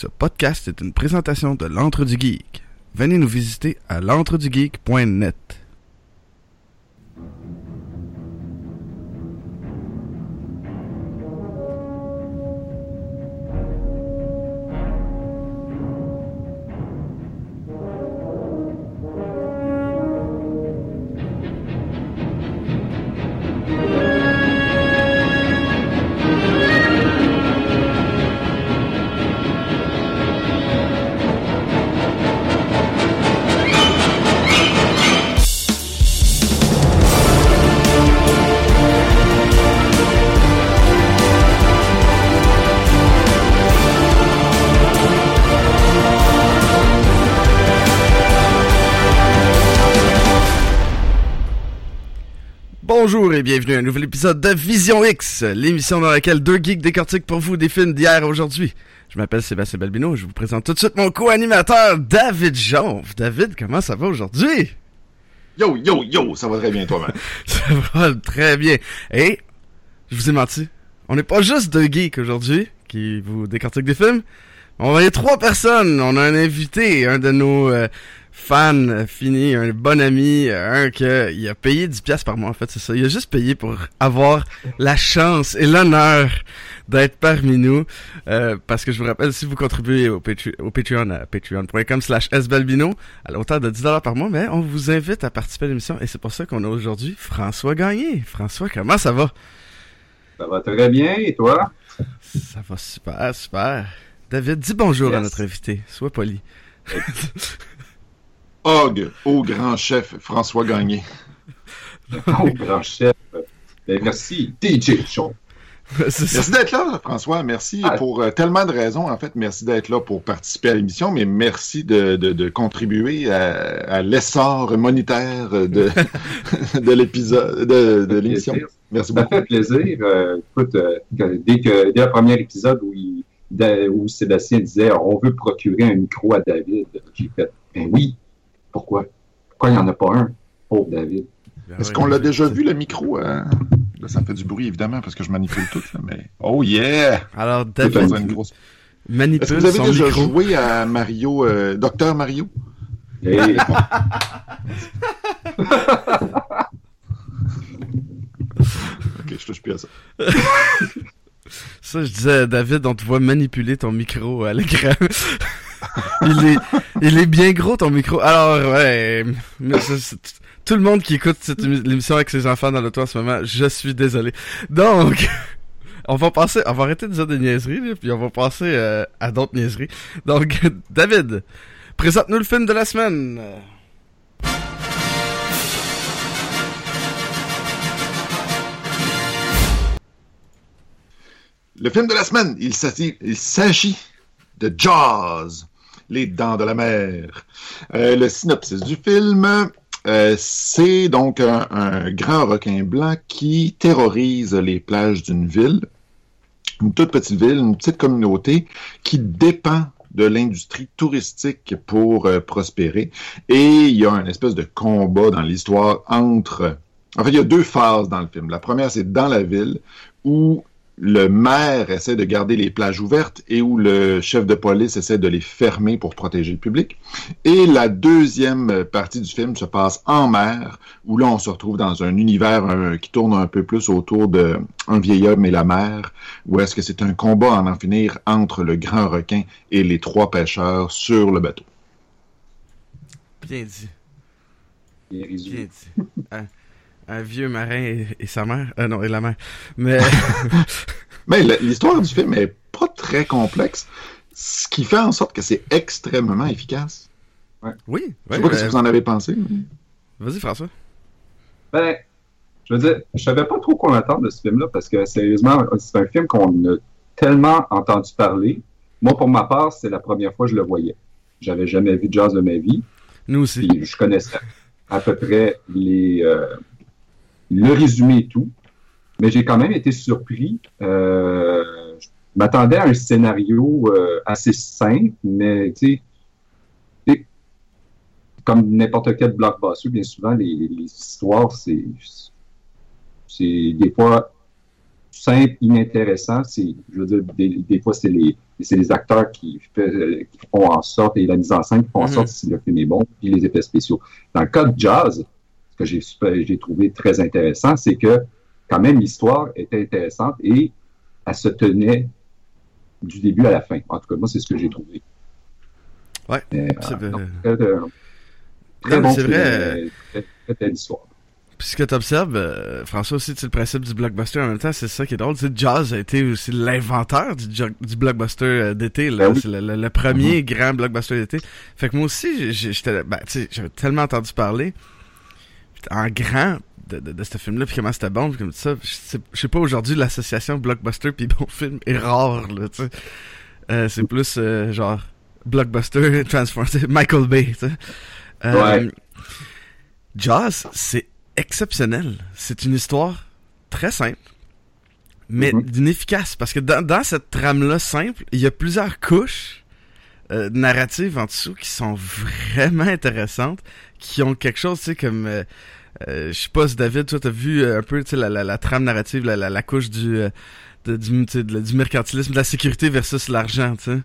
Ce podcast est une présentation de l'Entre du Geek. Venez nous visiter à l'entredugeek.net. et bienvenue à un nouvel épisode de Vision X, l'émission dans laquelle deux geeks décortiquent pour vous des films d'hier et aujourd'hui. Je m'appelle Sébastien Balbino et je vous présente tout de suite mon co-animateur David Jonve. David, comment ça va aujourd'hui? Yo, yo, yo, ça va très bien toi-même. ça va très bien. Et, je vous ai menti, on n'est pas juste deux geeks aujourd'hui qui vous décortiquent des films. On va y trois personnes. On a un invité, un de nos... euh, fan fini, un bon ami, un que il a payé 10 pièces par mois en fait, c'est ça. Il a juste payé pour avoir la chance et l'honneur d'être parmi nous euh, parce que je vous rappelle si vous contribuez au, Patre- au Patreon à patreon.com slash sbalbino à la hauteur de 10 dollars par mois, mais on vous invite à participer à l'émission et c'est pour ça qu'on a aujourd'hui François Gagné. François, comment ça va? Ça va très bien, et toi? Ça va super, super. David, dis bonjour à notre invité. Sois poli. Og au grand chef François Gagné. Oh, grand chef. Ben, merci, DJ Show. ça. Merci d'être là, François. Merci Ah. pour euh, tellement de raisons. En fait, merci d'être là pour participer à l'émission, mais merci de, de, de contribuer à, à l'essor monétaire de, de l'épisode, de, de l'émission. Merci Ça beaucoup. fait plaisir. Euh, écoute, euh, que- dès, que, dès le premier épisode où, il, da- où Sébastien disait on veut procurer un micro à David, j'ai fait ben oui, pourquoi? Pourquoi il n'y en a pas un? Pauvre David. Est-ce qu'on l'a déjà vu, le micro? euh? Là, ça me fait du bruit, évidemment, parce que je manipule tout. là, mais... Oh yeah! Alors, David une grosse- Est-ce que manipule vous avez déjà micro. joué à Mario, euh, Docteur Mario? Et, Ok, je touche plus à ça. Ça, je disais, David, on te voit manipuler ton micro à l'écran. Il est, bien gros ton micro. Alors, ouais, tout le monde qui écoute cette émi- l'émission avec ses enfants dans l'auto en ce moment, je suis désolé. Donc, on va passer, on va arrêter de dire des niaiseries, puis on va passer euh, à d'autres niaiseries. Donc, David, présente-nous le film de la semaine. Le film de la semaine, il s'agit de Jaws, les dents de la mer. Euh, le synopsis du film, euh, c'est donc un, grand requin blanc qui terrorise les plages d'une ville, une toute petite ville, une petite communauté qui dépend de l'industrie touristique pour euh, prospérer. Et il y a un espèce de combat dans l'histoire entre... En fait, il y a deux phases dans le film. La première, c'est dans la ville, où le maire essaie de garder les plages ouvertes et où le chef de police essaie de les fermer pour protéger le public. Et la deuxième partie du film se passe en mer, où là on se retrouve dans un univers euh, qui tourne un peu plus autour de un vieil homme et la mer, où est-ce que c'est un combat à en finir entre le grand requin et les trois pêcheurs sur le bateau. Bien dit. bien Bien résumé. dit. Un, vieux marin et, et sa mère. Euh, non, et la mère. Mais, Mais l'histoire du film est pas très complexe, ce qui fait en sorte que c'est extrêmement efficace. oui. Je ouais, sais pas ce euh, que vous en avez pensé. mais- Vas-y, François. Ben, je veux dire, je savais pas trop quoi m'attendre de ce film-là parce que sérieusement, c'est un film qu'on a tellement entendu parler. Moi, pour ma part, c'est la première fois que je le voyais. J'avais jamais vu Jazz de ma vie. Nous aussi. Puis je connaissais à peu près les, euh, le résumé et tout. Mais j'ai quand même été surpris. Euh, je m'attendais à un scénario euh, assez simple, mais tu sais, comme n'importe quel blockbuster, bien souvent, les, les histoires, c'est, c'est des fois simple, inintéressant. C'est, je veux dire, des, fois, c'est les, c'est les acteurs qui, fait, qui, font en sorte, et la mise en scène qui font en mm-hmm. sorte si le film est bon, puis les effets spéciaux. Dans le cas de Jazz, que j'ai, j'ai trouvé très intéressant, c'est que quand même l'histoire était intéressante et elle se tenait du début à la fin. En tout cas, moi, c'est ce que j'ai trouvé. Ouais. Euh, c'est très, bon, vrai. Très, très, belle histoire. Puis ce que tu observes, euh, François aussi, c'est le principe du blockbuster en même temps, c'est ça qui est drôle. Tu sais, Jazz a été aussi l'inventeur du, du, blockbuster euh, d'été. Ben c'est le, premier mm-hmm. grand blockbuster d'été. Fait que moi aussi, ben, j'avais tellement entendu parler en grand de, de, de ce film-là, puis comment c'était bon, comme ça. Je sais pas aujourd'hui l'association blockbuster puis bon film est rare là. Tu sais, euh, c'est plus euh, genre blockbuster transformé Michael Bay. Tu sais. Euh, ouais. Jaws, c'est exceptionnel. C'est une histoire très simple, mais mm-hmm. d'une efficace. Parce que dans, dans cette trame-là simple, il y a plusieurs couches euh, narratives en dessous qui sont vraiment intéressantes, qui ont quelque chose, tu sais, comme... Euh, euh je sais pas si David, toi, t'as vu euh, un peu la, la, la, trame narrative, la, la, couche du, de, du, du mercantilisme, de la sécurité versus l'argent, tu sais.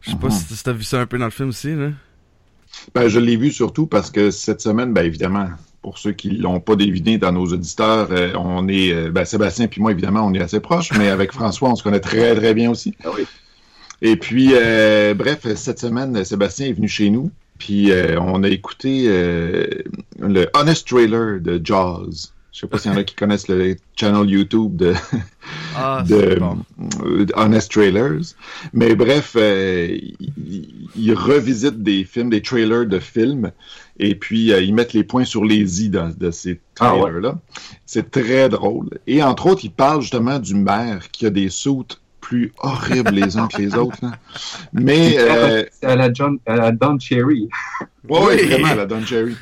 Je sais pas mm-hmm. si t'as vu ça un peu dans le film aussi, là. Ben, je l'ai vu surtout parce que cette semaine, ben évidemment, pour ceux qui l'ont pas deviné dans nos auditeurs, euh, on est, euh, ben, Sébastien puis moi, évidemment, on est assez proches, mais avec François, on se connaît très, très bien aussi. Ah oui. Et puis, euh, bref, cette semaine, Sébastien est venu chez nous, puis on a écouté le Honest Trailer de Jaws. Je sais pas s'il y en a qui connaissent le channel YouTube de, ah, de, Honest Trailers. Mais bref, euh, ils, revisitent des films, des trailers de films, et puis euh, ils mettent les points sur les i dans, de ces ah, trailers-là. C'est très drôle. Et entre autres, ils parlent justement du maire qui a des soutes plus horribles les uns que les autres. Mais... Euh, c'est à la, John, à la Don Cherry. oui, vraiment à la Don Cherry.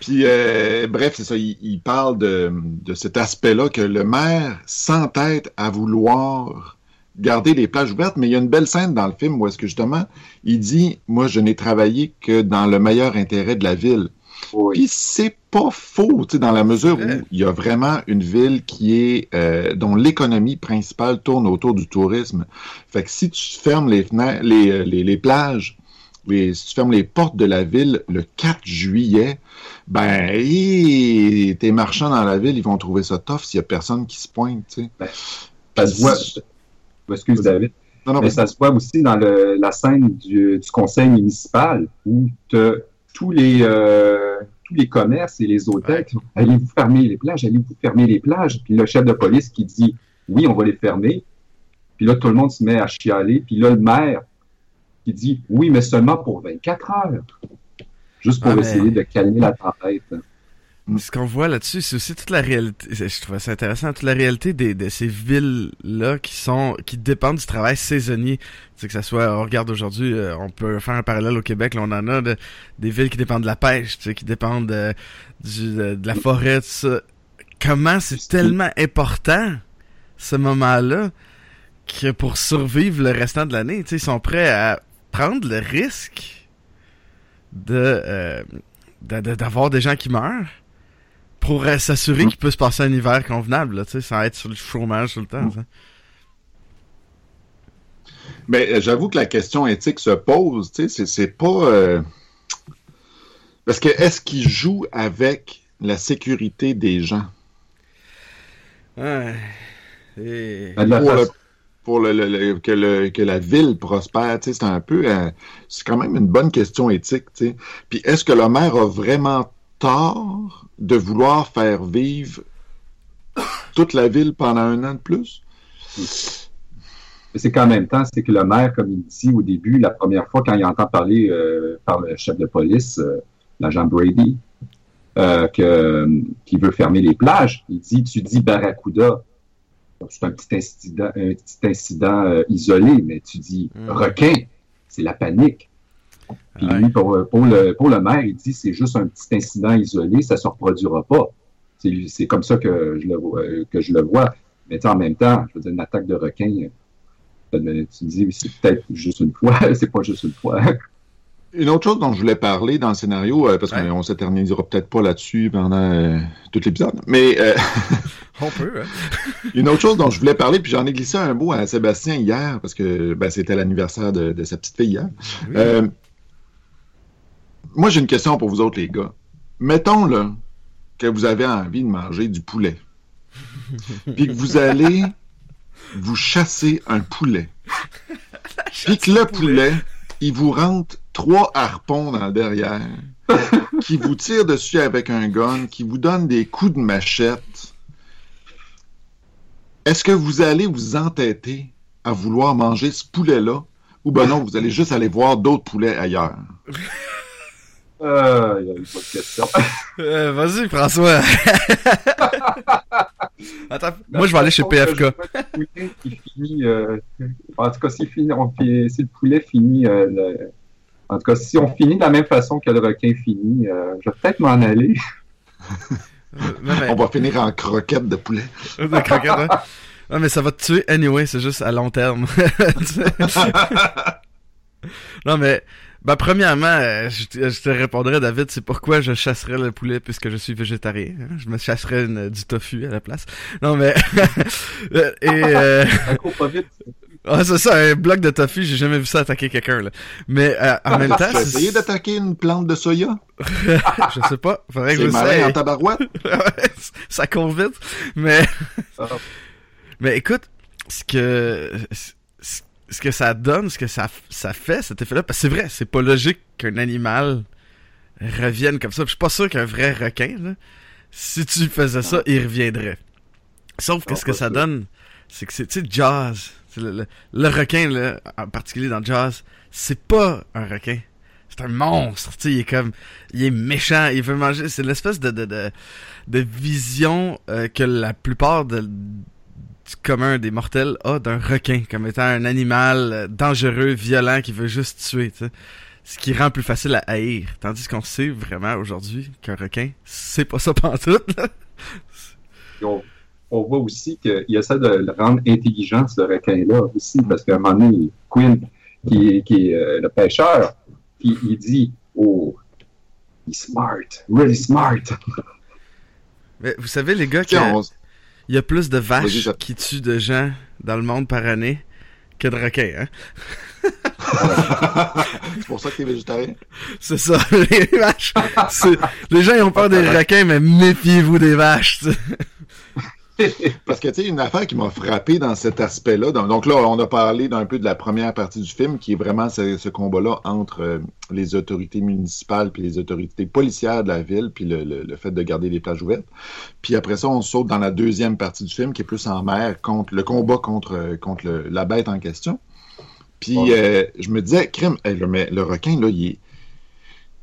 Puis, euh, bref, c'est ça, il, parle de, de cet aspect-là que le maire s'entête à vouloir garder les plages ouvertes, mais il y a une belle scène dans le film où est-ce que justement, il dit, moi, je n'ai travaillé que dans le meilleur intérêt de la ville. Puis c'est pas faux, tu sais, dans la mesure où il y a vraiment une ville qui est euh, dont l'économie principale tourne autour du tourisme. Fait que si tu fermes les fenêtres, les, euh, les, les plages, les, si tu fermes les portes de la ville le 4 juillet, ben, tes marchands dans la ville, ils vont trouver ça tough s'il y a personne qui se pointe, tu sais. Ben, ça se voit, excuse David, mais ça se voit aussi dans le, la scène du, du, conseil municipal où tous les, euh, tous les commerces et les hôtels allez-vous fermer les plages, allez-vous fermer les plages, puis le chef de police qui dit oui, on va les fermer, puis là, tout le monde se met à chialer, puis là, le maire qui dit oui, mais seulement pour 24 heures juste pour ah, essayer de calmer la tempête. Ce qu'on voit là-dessus, c'est aussi toute la réalité. Je trouve ça intéressant, toute la réalité des, de ces villes-là qui sont, qui dépendent du travail saisonnier. Tu sais, que ça soit, on regarde aujourd'hui, euh, on peut faire un parallèle au Québec, là, on en a des villes qui dépendent de la pêche, tu sais, qui dépendent de, de, la forêt, tout ça. Comment c'est tellement important, ce moment-là, que pour survivre le restant de l'année, tu sais, ils sont prêts à prendre le risque euh, de d'avoir des gens qui meurent pour euh, s'assurer qu'il peut se passer un hiver convenable, là, sans être sur le chômage tout le temps. Mais euh, j'avoue que la question éthique se pose, c'est pas... Parce que est-ce qu'il joue avec la sécurité des gens? Ouais. Et pour le, que, que, la ville prospère? C'est un peu, euh, c'est quand même une bonne question éthique. sais. Puis est-ce que le maire a vraiment tort de vouloir faire vivre toute la ville pendant un an de plus? C'est qu'en même temps, c'est que le maire, comme il dit au début, la première fois quand il entend parler euh, par le chef de police, euh, l'agent Brady, que, qui veut fermer les plages, il dit, tu dis Barracuda, c'est un petit incident, un petit incident euh, isolé, mais tu dis hmm. requin, c'est la panique. Puis lui, pour, le, pour le maire, il dit c'est juste un petit incident isolé, ça ne se reproduira pas. C'est comme ça que je le, que je le vois. Mais en même temps, je veux dire, une attaque de requin, euh, tu dis c'est peut-être juste une fois, c'est pas juste une fois. Une autre chose dont je voulais parler dans le scénario, euh, parce Ouais. qu'on s'éternisera peut-être pas là-dessus pendant euh, tout l'épisode, mais euh, On peut, hein. une autre chose dont je voulais parler, puis j'en ai glissé un mot à Sébastien hier, parce que ben, c'était l'anniversaire de, de sa petite fille hier. Oui. Moi, j'ai une question pour vous autres, les gars. Mettons là, que vous avez envie de manger du poulet, puis que vous allez vous chasser un poulet, puis que le poulet, il vous rentre trois harpons dans le derrière, qui vous tire dessus avec un gun, qui vous donne des coups de machette. Est-ce que vous allez vous entêter à vouloir manger ce poulet-là, ou ben non, vous allez juste aller voir d'autres poulets ailleurs? Euh, il y a une bonne question. Euh, Vas-y, François. Attends, moi je vais aller chez PFK. poulet qui finit, euh, en tout cas, si, finit- on fi- si le poulet finit, euh, le- en tout cas, si on finit de la même façon que le requin finit, euh, je vais peut-être m'en aller. Non, mais- On va finir en croquette de poulet. de croquettes, hein. Non, mais ça va te tuer anyway, c'est juste à long terme. non, mais, bah, premièrement, euh, je, te- je te répondrais, David, c'est pourquoi je chasserais le poulet puisque je suis végétarien. Je me chasserais une- du tofu à la place. Non, mais, euh, et, euh, pas vite. ah, c'est ça, un bloc de tofu, j'ai jamais vu ça attaquer quelqu'un, là. Mais, euh, en même temps, Tu as c'est- essayé d'attaquer une plante de soya? je sais pas, faudrait que je C'est malin en sais. tabarouette? Ouais, ça court vite, mais... Ah. Mais écoute, ce que ce, que ça donne, ce que ça, ça fait, cet effet-là, parce que c'est vrai, c'est pas logique qu'un animal revienne comme ça. Puis Je suis pas sûr qu'un vrai requin, là, si tu faisais ça, il reviendrait. Sauf que ce que ça donne, c'est que c'est, tu sais, Jazz, le, le, le requin, là, en particulier dans Jazz, c'est pas un requin. C'est un monstre, tu sais, il est comme, il est méchant, il veut manger, c'est l'espèce de, de, de, de vision euh, que la plupart de, commun des mortels a d'un requin comme étant un animal euh, dangereux, violent, qui veut juste tuer. Ce qui rend plus facile à haïr. Tandis qu'on sait vraiment aujourd'hui qu'un requin, c'est pas ça pantoute, on, on voit aussi qu'il essaie de le rendre intelligent, ce requin-là, aussi, parce qu'à un moment donné, Quinn, qui, qui est euh, le pêcheur, il, il dit Oh, he's smart, really smart. Mais vous savez, les gars, qu'il On- y a plus de vaches qui tuent de gens dans le monde par année que de requins, hein? c'est pour ça que t'es végétarien? C'est ça, les vaches. Les gens, ils ont peur des requins, mais méfiez-vous des vaches. Parce que, tu sais, une affaire qui m'a frappé dans cet aspect-là, donc, là, on a parlé d'un peu de la première partie du film, qui est vraiment ce, ce combat-là entre euh, les autorités municipales puis les autorités policières de la ville, puis le, le- le fait de garder les plages ouvertes. Puis après ça, on saute dans la deuxième partie du film, qui est plus en mer, contre le combat contre, euh, contre le- la bête en question. Puis Ouais. euh, je me disais, crime, hey, le, mais le requin, là, il est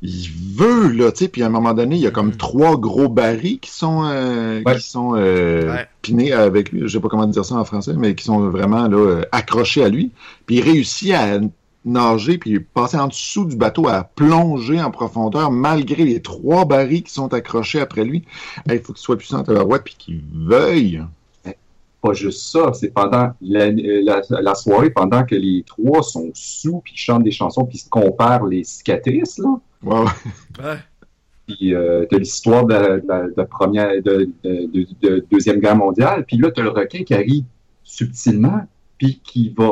il veut, là, tu sais, puis à un moment donné, il y a comme Mhm. trois gros barils qui sont, euh, Ouais. qui sont euh, Ouais. pinés avec lui, je sais pas comment dire ça en français, mais qui sont vraiment là, accrochés à lui. Puis il réussit à nager, puis passer en dessous du bateau, à plonger en profondeur, malgré les trois barils qui sont accrochés après lui. Hey, Il faut qu'il soit puissant à la voix, puis qu'il veuille. Pas juste ça, c'est pendant la, la, la soirée, pendant que les trois sont sous, puis chantent des chansons, puis se comparent les cicatrices, là. Ouais, ouais. Puis euh, t'as l'histoire de, la- de de la première, de, de- de- de deuxième guerre mondiale. Puis là, t'as le requin qui arrive subtilement, puis qui va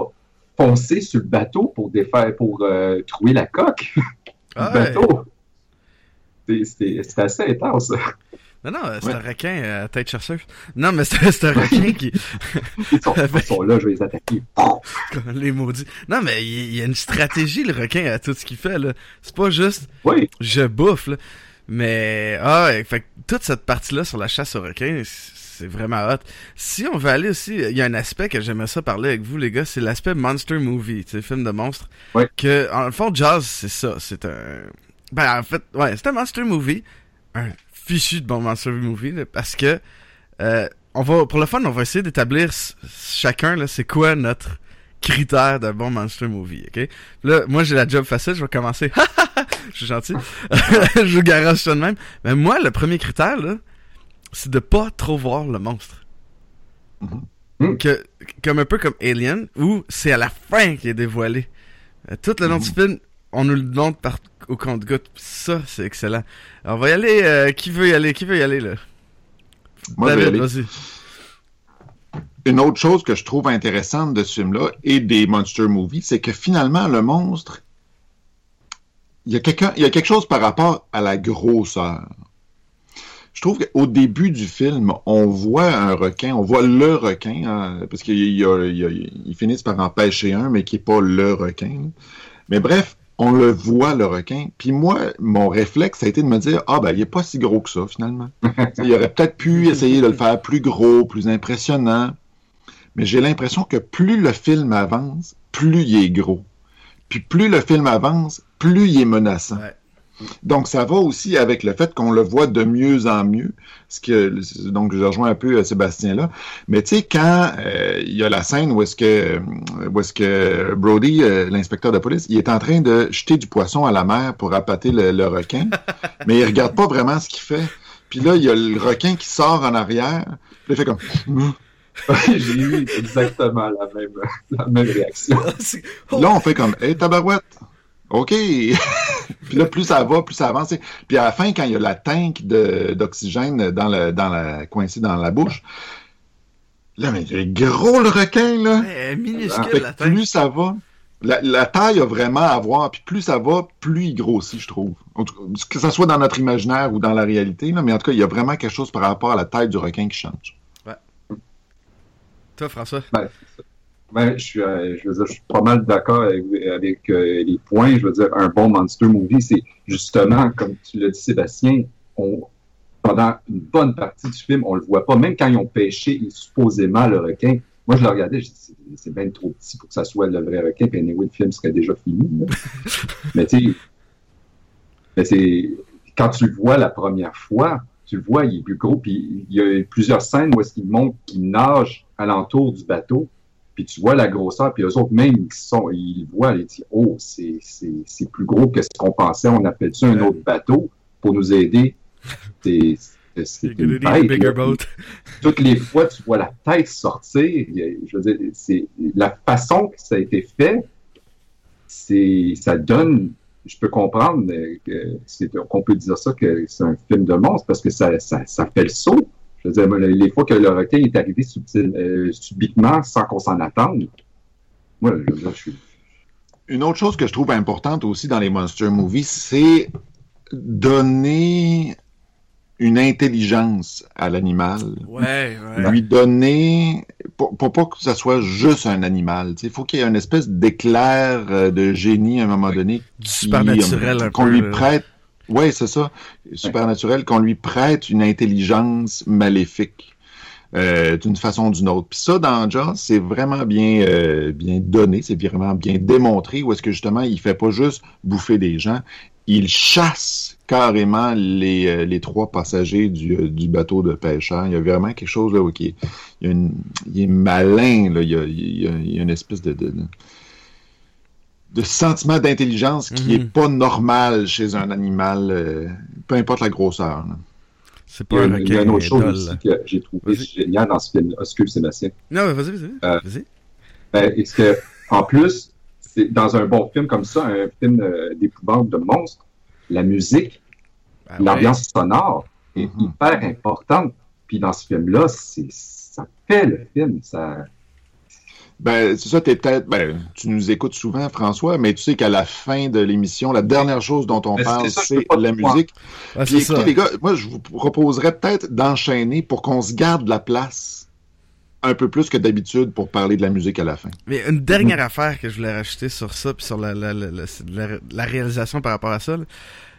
foncer sur le bateau pour défaire, pour euh, trouver la coque du ouais. bateau. C'est assez intense. Non, non, c'est Ouais. un requin euh, à tête chercheuse. Non, mais c'est un requin qui... Ils sont, ils sont là, je vais les attaquer. les maudits. Non, mais il y a une stratégie, le requin, à tout ce qu'il fait, là. C'est pas juste Oui, je bouffe, là. Mais, ah, fait que toute cette partie-là sur la chasse aux requins, c'est vraiment hot. Si on veut aller aussi, il y a un aspect que j'aimerais ça parler avec vous, les gars, c'est l'aspect monster movie, tu sais, film de monstres. Ouais. Que, en le fond, Jazz, c'est ça, c'est un... Ben, en fait, ouais, c'est un monster movie. Un fichu de bon monster movie, là, parce que, euh, on va, pour le fun, on va essayer d'établir chacun, là, c'est quoi notre critère d'un bon monster movie, ok? Là, moi, j'ai la job facile, je vais commencer. je suis gentil. je vous garage ça de même. Mais moi, le premier critère, là, c'est de pas trop voir le monstre. Mhm. Que, comme un peu comme Alien, où c'est à la fin qu'il est dévoilé. Euh, tout le long du film, on nous le demande par au compte-goutte. Ça, c'est excellent. Alors, on va y aller. euh, qui veut y aller? Qui veut y aller, là? Moi, David, vas-y. Une autre chose que je trouve intéressante de ce film-là et des monster movies, c'est que finalement, le monstre, il y a quelqu'un, il y a quelque chose par rapport à la grosseur. Je trouve qu'au début du film, on voit un requin, on voit le requin, hein, parce qu'ils finissent par en pêcher un, mais qui n'est pas le requin. là. Mais bref, on le voit, le requin. Puis moi, mon réflexe, ça a été de me dire, ah ben, il n'est pas si gros que ça, finalement. il aurait peut-être pu essayer de le faire plus gros, plus impressionnant. Mais j'ai l'impression que plus le film avance, plus il est gros. Puis plus le film avance, plus il est menaçant. Ouais. Donc, ça va aussi avec le fait qu'on le voit de mieux en mieux. Ce que, donc, je rejoins un peu euh, Sébastien là. Mais tu sais, quand euh, il y a la scène où est-ce que, euh, où est-ce que Brody, euh, l'inspecteur de police, il est en train de jeter du poisson à la mer pour appâter le, le requin, mais il regarde pas vraiment ce qu'il fait. Puis là, il y a le requin qui sort en arrière. Puis il fait comme... J'ai eu exactement la même, la même réaction. Là, on fait comme, hey, tabarouette. OK. puis là, plus ça va, plus ça avance. Puis à la fin, quand il y a la tank de- d'oxygène dans la, dans la, coincée dans la bouche, là, mais il est gros le requin, là. Ouais, En minuscule, fait, la tête. plus ça va, la, la taille a vraiment à voir, puis plus ça va, plus il grossit, je trouve. Que ça soit dans notre imaginaire ou dans la réalité, là, mais en tout cas, il y a vraiment quelque chose par rapport à la taille du requin qui change. Toi, François? Ben, je suis, euh, je veux dire, je suis pas mal d'accord avec, avec, euh, les points. Je veux dire, un bon monster movie, c'est justement, comme tu l'as dit, Sébastien, on, pendant une bonne partie du film, on le voit pas. Même quand ils ont pêché supposément le requin, moi, je le regardais, je dis, c'est- bien trop petit pour que ça soit le vrai requin, puis anyway, le film serait déjà fini. mais tu sais, c'est, quand tu le vois la première fois, tu le vois, il est plus gros, puis il y a plusieurs scènes où est-ce qu'il montre qu'il nage alentour du bateau, puis tu vois la grosseur, puis eux autres même, ils, sont, ils le voient, ils disent « Oh, c'est c'est- c'est plus gros que ce qu'on pensait, on appelle ça un autre bateau pour nous aider. » C'est c'est- une bigger boat. Toutes les fois, tu vois la tête sortir. Je veux dire, c'est la façon que ça a été fait, c'est ça donne. Je peux comprendre euh, que c'est- qu'on peut dire ça que c'est un film de monstre parce que ça, ça, ça fait le saut. Je veux dire, moi, les fois que le requin est arrivé subtil, euh, subitement sans qu'on s'en attende, moi, je suis. Une autre chose que je trouve importante aussi dans les monster movies, c'est donner une intelligence à l'animal. Ouais, ouais. Lui donner, pour, pour pas que ça soit juste un animal. Il faut qu'il y ait une espèce d'éclair euh, de génie à un moment donné. Du qui, supernaturel Qu'on lui prête. Ouais, c'est ça. Supernaturel, qu'on lui prête une intelligence maléfique. euh, d'une façon ou d'une autre. Puis ça, dans Jaws, c'est vraiment bien, euh, bien donné, c'est vraiment bien démontré, où est-ce que justement, il fait pas juste bouffer des gens, il chasse carrément les, euh, les trois passagers du, euh, du bateau de pêcheurs. Il y a vraiment quelque chose là où qui est, il, y a une- il est malin, là. Il, y a, il, y a, il y a une espèce de, de, de, de sentiment d'intelligence qui est Mhm. pas normal chez un animal, euh, peu importe la grosseur. là. C'est Il y pas a, un il y a une autre chose aussi que j'ai trouvé génial dans ce film. Excuse Sébastien. Non, vas-y, vas-y. Euh, Vas-y. Ben, est-ce que, en plus, c'est dans un bon film comme ça, un film euh, d'épouvante de monstres, la musique, Ah ouais. l'ambiance sonore est Mhm. hyper importante. Puis dans ce film-là, c'est ça fait le film. Ça, Ben, c'est ça, t'es peut-être, ben, tu nous écoutes souvent, François, mais tu sais qu'à la fin de l'émission, la dernière chose dont on Ben, parle, c'est la musique. Ouais, Puis c'est ça. écoutez, les gars, moi, je vous proposerais peut-être d'enchaîner pour qu'on se garde la place un peu plus que d'habitude pour parler de la musique à la fin. Mais une dernière affaire que je voulais rajouter sur ça, puis sur la, la, la, la, réalisation par rapport à ça,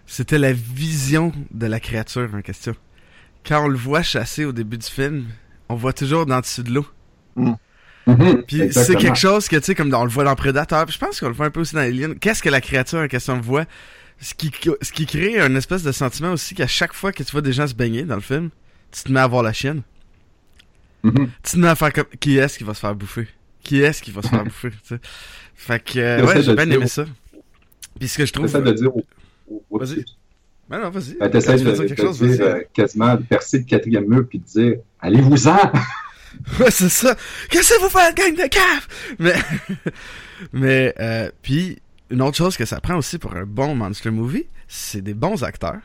c'était la vision de la créature en question. Quand on le voit chasser au début du film, on voit toujours dans le dessus de l'eau. Mhm, Puis c'est quelque chose que, tu sais, comme dans- on le voit dans Predator, puis je pense qu'on le voit un peu aussi dans Alien. Qu'est-ce que la créature en question voit? Ce qui, ce qui crée un espèce de sentiment aussi qu'à chaque fois que tu vois des gens se baigner dans le film, tu te mets à voir la chienne. Mhm. Tu te mets à faire comme, qui est-ce qui va se faire bouffer? Qui est-ce qui va se faire bouffer? Fait que, euh, J'essaie ouais, j'ai bien dire- aimé ça. Puis ce que je trouve. T'essaies de dire. Vas-y. Ben non, vas-y. Ben, T'essaies de, de quelque chose, dire vas-y. euh, quasiment de percer le quatrième mur puis de dire Allez-vous-en! Ouais, c'est ça. Qu'est-ce que vous faites, gang de caf? Mais, mais, euh, puis, une autre chose que ça prend aussi pour un bon monster movie, c'est des bons acteurs.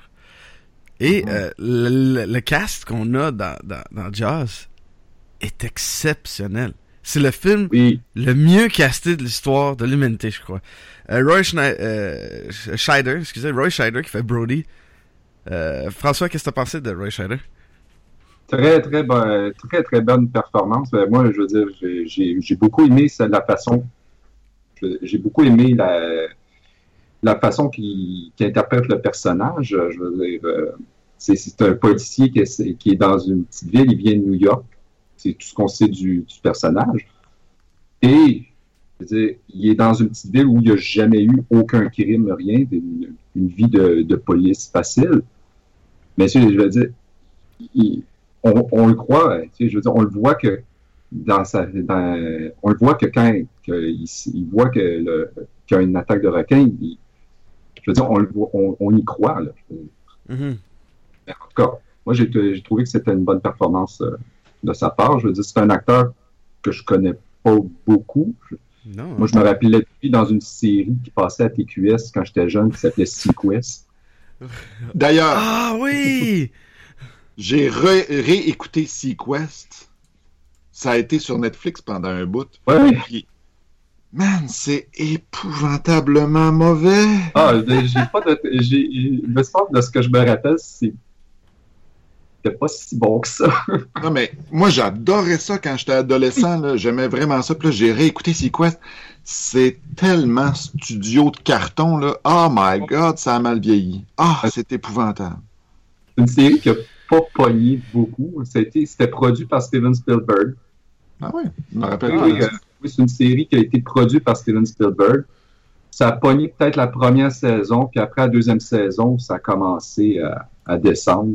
Et Mhm. euh, le, le cast qu'on a dans, dans, dans Jaws est exceptionnel. C'est le film Oui, le mieux casté de l'histoire de l'humanité, je crois. Euh, Roy Schne- euh, Sch- Scheider, excusez, Roy Scheider qui fait Brody. Euh, François, qu'est-ce que t'as pensé de Roy Scheider? Très, très, très, très bonne performance. Ben, moi, je veux dire, j'ai- beaucoup aimé la façon. J'ai beaucoup aimé la, la façon qu'il interprète le personnage. Je veux dire, euh, c'est un policier qui est, qui est dans une petite ville, il vient de New York. C'est tout ce qu'on sait du, du personnage. Et je veux dire, il est dans une petite ville où il n'y a jamais eu aucun crime, rien, une, une vie de, de police facile. Mais je veux dire, il- on, on le croit, tu sais, je veux dire, on le voit que dans sa, dans- on le voit que quand que il, voit que le, qu'il y a une attaque de requin, il- je veux dire, on, le voit, on, on y croit. Là. Mhm. Mais en tout cas, moi, j'ai, j'ai trouvé que c'était une bonne performance euh, de sa part. Je veux dire, c'est un acteur que je connais pas beaucoup. Je- Non. moi, je me rappelais de lui dans une série qui passait à TQS quand j'étais jeune, qui s'appelait Sequest. D'ailleurs, Ah oui! j'ai réécouté Sequest. Ça a été sur Netflix pendant un bout. Ouais. Puis, man, c'est épouvantablement mauvais. Ah, ben, j'ai pas de. J'ai, le sens de ce que je me rappelle, c'est. C'était pas si bon que ça. Non, mais moi, j'adorais ça quand j'étais adolescent. J'aimais vraiment ça. Puis là, j'ai réécouté Sequest. C'est tellement studio de carton. Là. Oh my God, ça a mal vieilli. Ah, c'est épouvantable. C'est une série qui a pas pogné beaucoup. C'était produit par Steven Spielberg. Ah ouais, je me rappelle Oui, euh, oui, c'est une série qui a été produite par Steven Spielberg. Ça a pogné peut-être la première saison, puis après la deuxième saison, ça a commencé à, à descendre.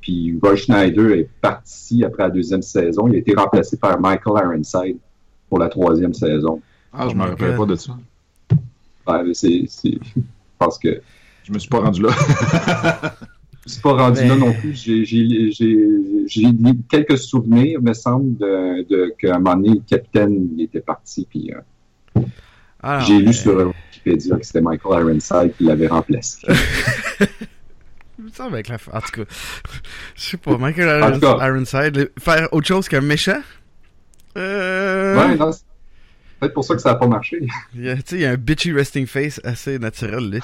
Puis Roy Schneider est parti après la deuxième saison. Il a été remplacé par Michael Ironside pour la troisième saison. Ah, je Oh me rappelle pas de ça. Ouais, c'est, parce que Je me suis pas rendu là. je suis pas rendu Mais- là non plus. J'ai, quelques souvenirs, me semble, de, de qu'à un moment donné, le capitaine il était parti. Puis euh, j'ai lu sur Wikipédia que c'était Michael Ironside qui l'avait remplacé. Semble avec la... En tout cas, je sais pas, Michael. Ironside, faire autre chose qu'un méchant? Euh... Ouais, non, peut-être pour ça que ça n'a pas marché. Il y a- Tu sais, il y a un bitchy resting face assez naturel, là.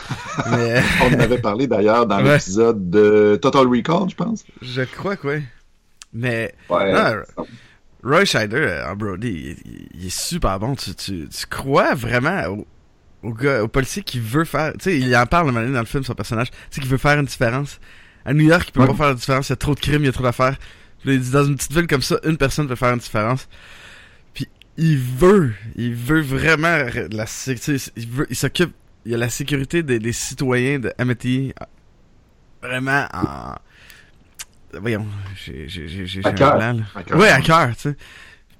Mais On en avait parlé d'ailleurs dans Ouais. l'épisode de Total Recall, je pense. je crois que oui. Mais Ouais, Roy Scheider euh, en Brody, il, est super bon. Tu, tu, tu crois vraiment au, au gars, au policier qui veut faire. Tu sais, il en parle dans le film, son personnage. Tu sais, qui veut faire une différence. À New York, il peut Ouais. pas faire de différence. Il y a trop de crimes, il y a trop d'affaires. Dans une petite ville comme ça, une personne peut faire une différence. Puis il veut, il veut vraiment la sé- tu sais, il veut, il s'occupe. Il y a la sécurité des, des citoyens de Amity vraiment en. Voyons, j'ai j'ai j'ai un cœur. là. Ouais, à cœur, tu sais.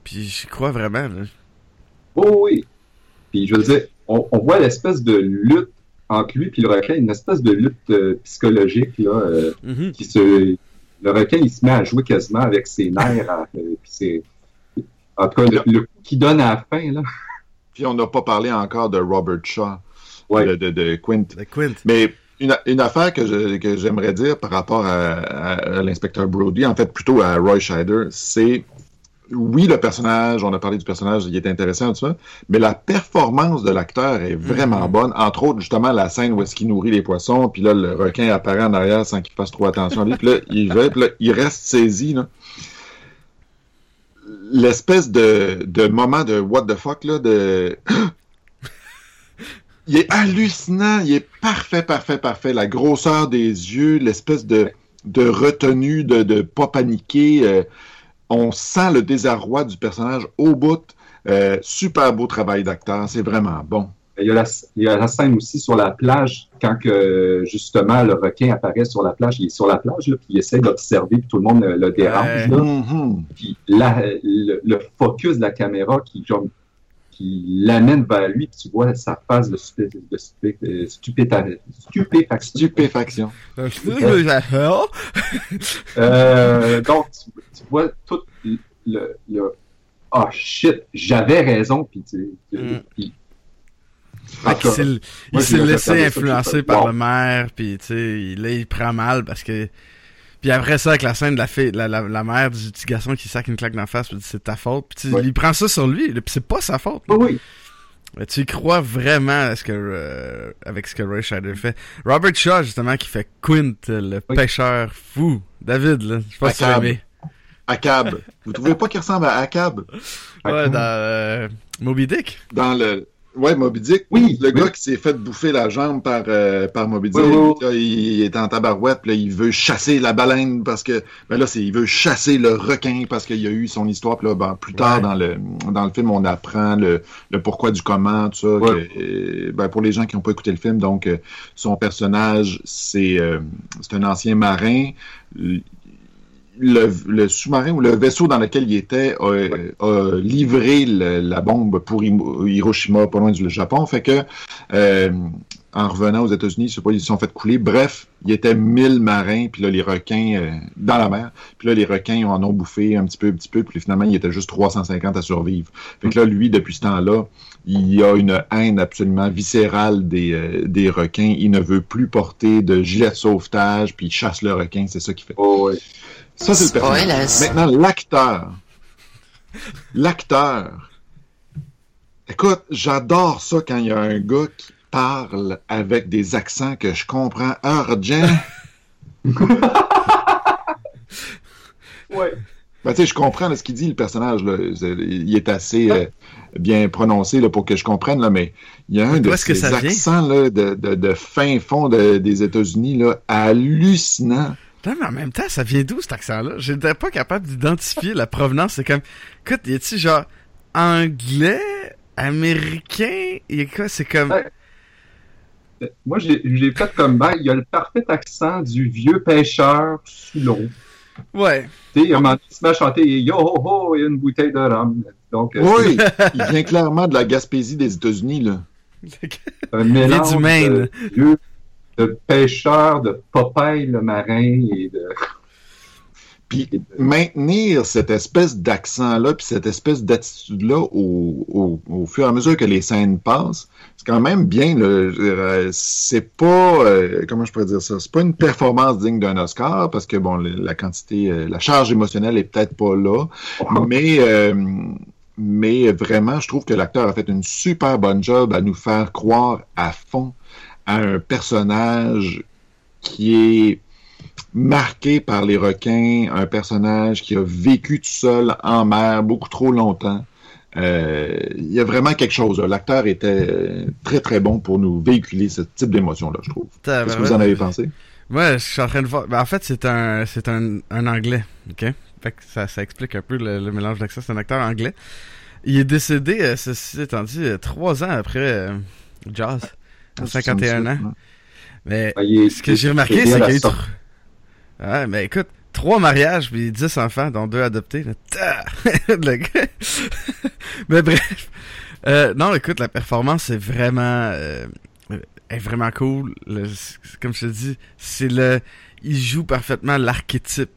Puis je crois vraiment, là. Oh oui. Puis je veux dire, on, on voit l'espèce de lutte entre lui et le requin, une espèce de lutte euh, psychologique là, euh, Mhm. qui se. Le requin, il se met à jouer quasiment avec ses nerfs. à- euh, puis c'est- en tout cas, le, le coup qu'il donne à la fin, là. Puis on n'a pas parlé encore de Robert Shaw, Ouais. de, de, de Quint. The Quint. Mais une, une affaire que je- que j'aimerais dire par rapport à, à- à l'inspecteur Brody, en fait plutôt à Roy Scheider, c'est oui, le personnage, on a parlé du personnage, il est intéressant, tout ça, mais la performance de l'acteur est vraiment Mhm. bonne. Entre autres, justement, la scène où est-ce qu'il nourrit les poissons, puis là, le requin apparaît en arrière sans qu'il fasse trop attention à lui, puis là, il va, puis là, il reste saisi, là. L'espèce de, de moment de what the fuck, là, de... Il est hallucinant, il est parfait, parfait, parfait. La grosseur des yeux, l'espèce de, de retenue, de, de pas paniquer. euh, on sent le désarroi du personnage au bout. Euh, super beau travail d'acteur, c'est vraiment bon. Il y, a la, il y a la scène aussi sur la plage, quand que, justement le requin apparaît sur la plage. Il est sur la plage, là, puis il essaie d'observer, puis tout le monde euh, le dérange. Là. Mhm. Puis la- le, le focus de la caméra qui, genre, qui l'amène vers lui, puis tu vois sa face de, stupé, de stupé, euh, stupéfaction. Stupéfaction. Euh, donc, tu, tu vois tout le, le- oh shit, j'avais raison, puis tu, tu- Mm. puis S'est- il s'est laissé influencer par le maire, puis tu sais, là il prend mal parce que. Puis après ça, avec la scène de la fille, la, la, la mère du petit garçon qui sac une claque dans la face, puis dit c'est ta faute. Puis Ouais. il prend ça sur lui, puis c'est pas sa faute. Oui, oui. Mais tu y crois vraiment à ce que, euh, avec ce que Ray Scheider fait. Robert Shaw, justement, qui fait Quint, le Oui. pêcheur fou. David, là, je pense que tu aimé. Acab. Vous trouvez pas qu'il ressemble à Acab? Ouais, dans euh, Moby Dick. Dans le. Ouais, Moby Dick. Oui, Le oui. gars qui s'est fait bouffer la jambe par, euh, par Moby Dick. Oui, oui, oui. Là, il, est en tabarouette, puis là, il veut chasser la baleine parce que. Ben là, c'est, il veut chasser le requin parce qu'il y a eu son histoire. Puis là, ben, plus tard dans le dans le film, on apprend le, le pourquoi du comment, tout ça. Que, ben, pour les gens qui n'ont pas écouté le film, donc euh, son personnage, c'est euh, c'est un ancien marin. Le, sous-marin ou le vaisseau dans lequel il était a, livré la bombe pour Hiroshima, pas loin du Japon. Fait que euh, en revenant aux États-Unis, je sais pas, ils se sont fait couler. Bref, il y était 1000 marins, puis là, les requins euh, dans la mer. Puis là, les requins en ont bouffé un petit peu, un petit peu, puis finalement, il était juste 350 à survivre. Fait que là, lui, depuis ce temps-là, il a une haine absolument viscérale des, euh, des requins. Il ne veut plus porter de gilet de sauvetage, puis il chasse le requin, c'est ça qu'il fait. Oh. Ça, c'est le personnage. Maintenant, l'acteur. L'acteur. Écoute, j'adore ça quand il y a un gars qui parle avec des accents que je comprends urgent. Ouais. Ben, tu sais, je comprends là, ce qu'il dit, le personnage. Là. Il est assez euh, bien prononcé là, pour que je comprenne, là, mais il y a un de que ces accents là, de, de, de fin fond de- des États-Unis là, hallucinant. Non, mais en même temps, ça vient d'où cet accent-là? J'étais pas capable d'identifier la provenance. C'est comme, écoute, y a-tu genre anglais, américain, et quoi? C'est comme, Ouais. Moi, j'ai j'ai fait comme ben, il y a le parfait accent du vieux pêcheur sous l'eau. ouais. Tu sais, il se met à chanter Yo ho ho, il y a une bouteille de rhum. Donc, euh, Oui, il vient clairement de la Gaspésie des États-unis. là. c'est un mélange du Maine. de vieux de pêcheur, de Popeye le marin et de. Puis maintenir cette espèce d'accent-là, puis cette espèce d'attitude-là au, au, au fur et à mesure que les scènes passent, c'est quand même bien. euh, C'est pas, euh, comment je pourrais dire ça, c'est pas une performance digne d'un Oscar parce que bon, la quantité, euh, la charge émotionnelle est peut-être pas là, mais mais vraiment, je trouve que l'acteur a fait une super bonne job à nous faire croire à fond à un personnage qui est marqué par les requins, un personnage qui a vécu tout seul en mer beaucoup trop longtemps. Euh, Il y a vraiment quelque chose. L'acteur était euh, très très bon pour nous véhiculer ce type d'émotion-là, je trouve. Qu'est-ce que vous en avez pensé? Moi, je suis en train de voir. Ben, en fait, c'est un, c'est un, un anglais, ok? Fait que ça, ça explique un peu le, le mélange d'accent. C'est un acteur anglais. Il est décédé, euh, ceci étant dit, euh, trois ans après euh, Jazz, à 51 ans. Mais Ah, est- ce que j'ai remarqué, c'est qu'il y a eu sorte. tr- Ouais, mais écoute, trois mariages puis dix enfants, dont deux adoptés. là. Ta! Le gars. mais bref. Euh, non, écoute, la performance est vraiment, euh, est vraiment cool. Le- comme je te dis, c'est le, il joue parfaitement l'archétype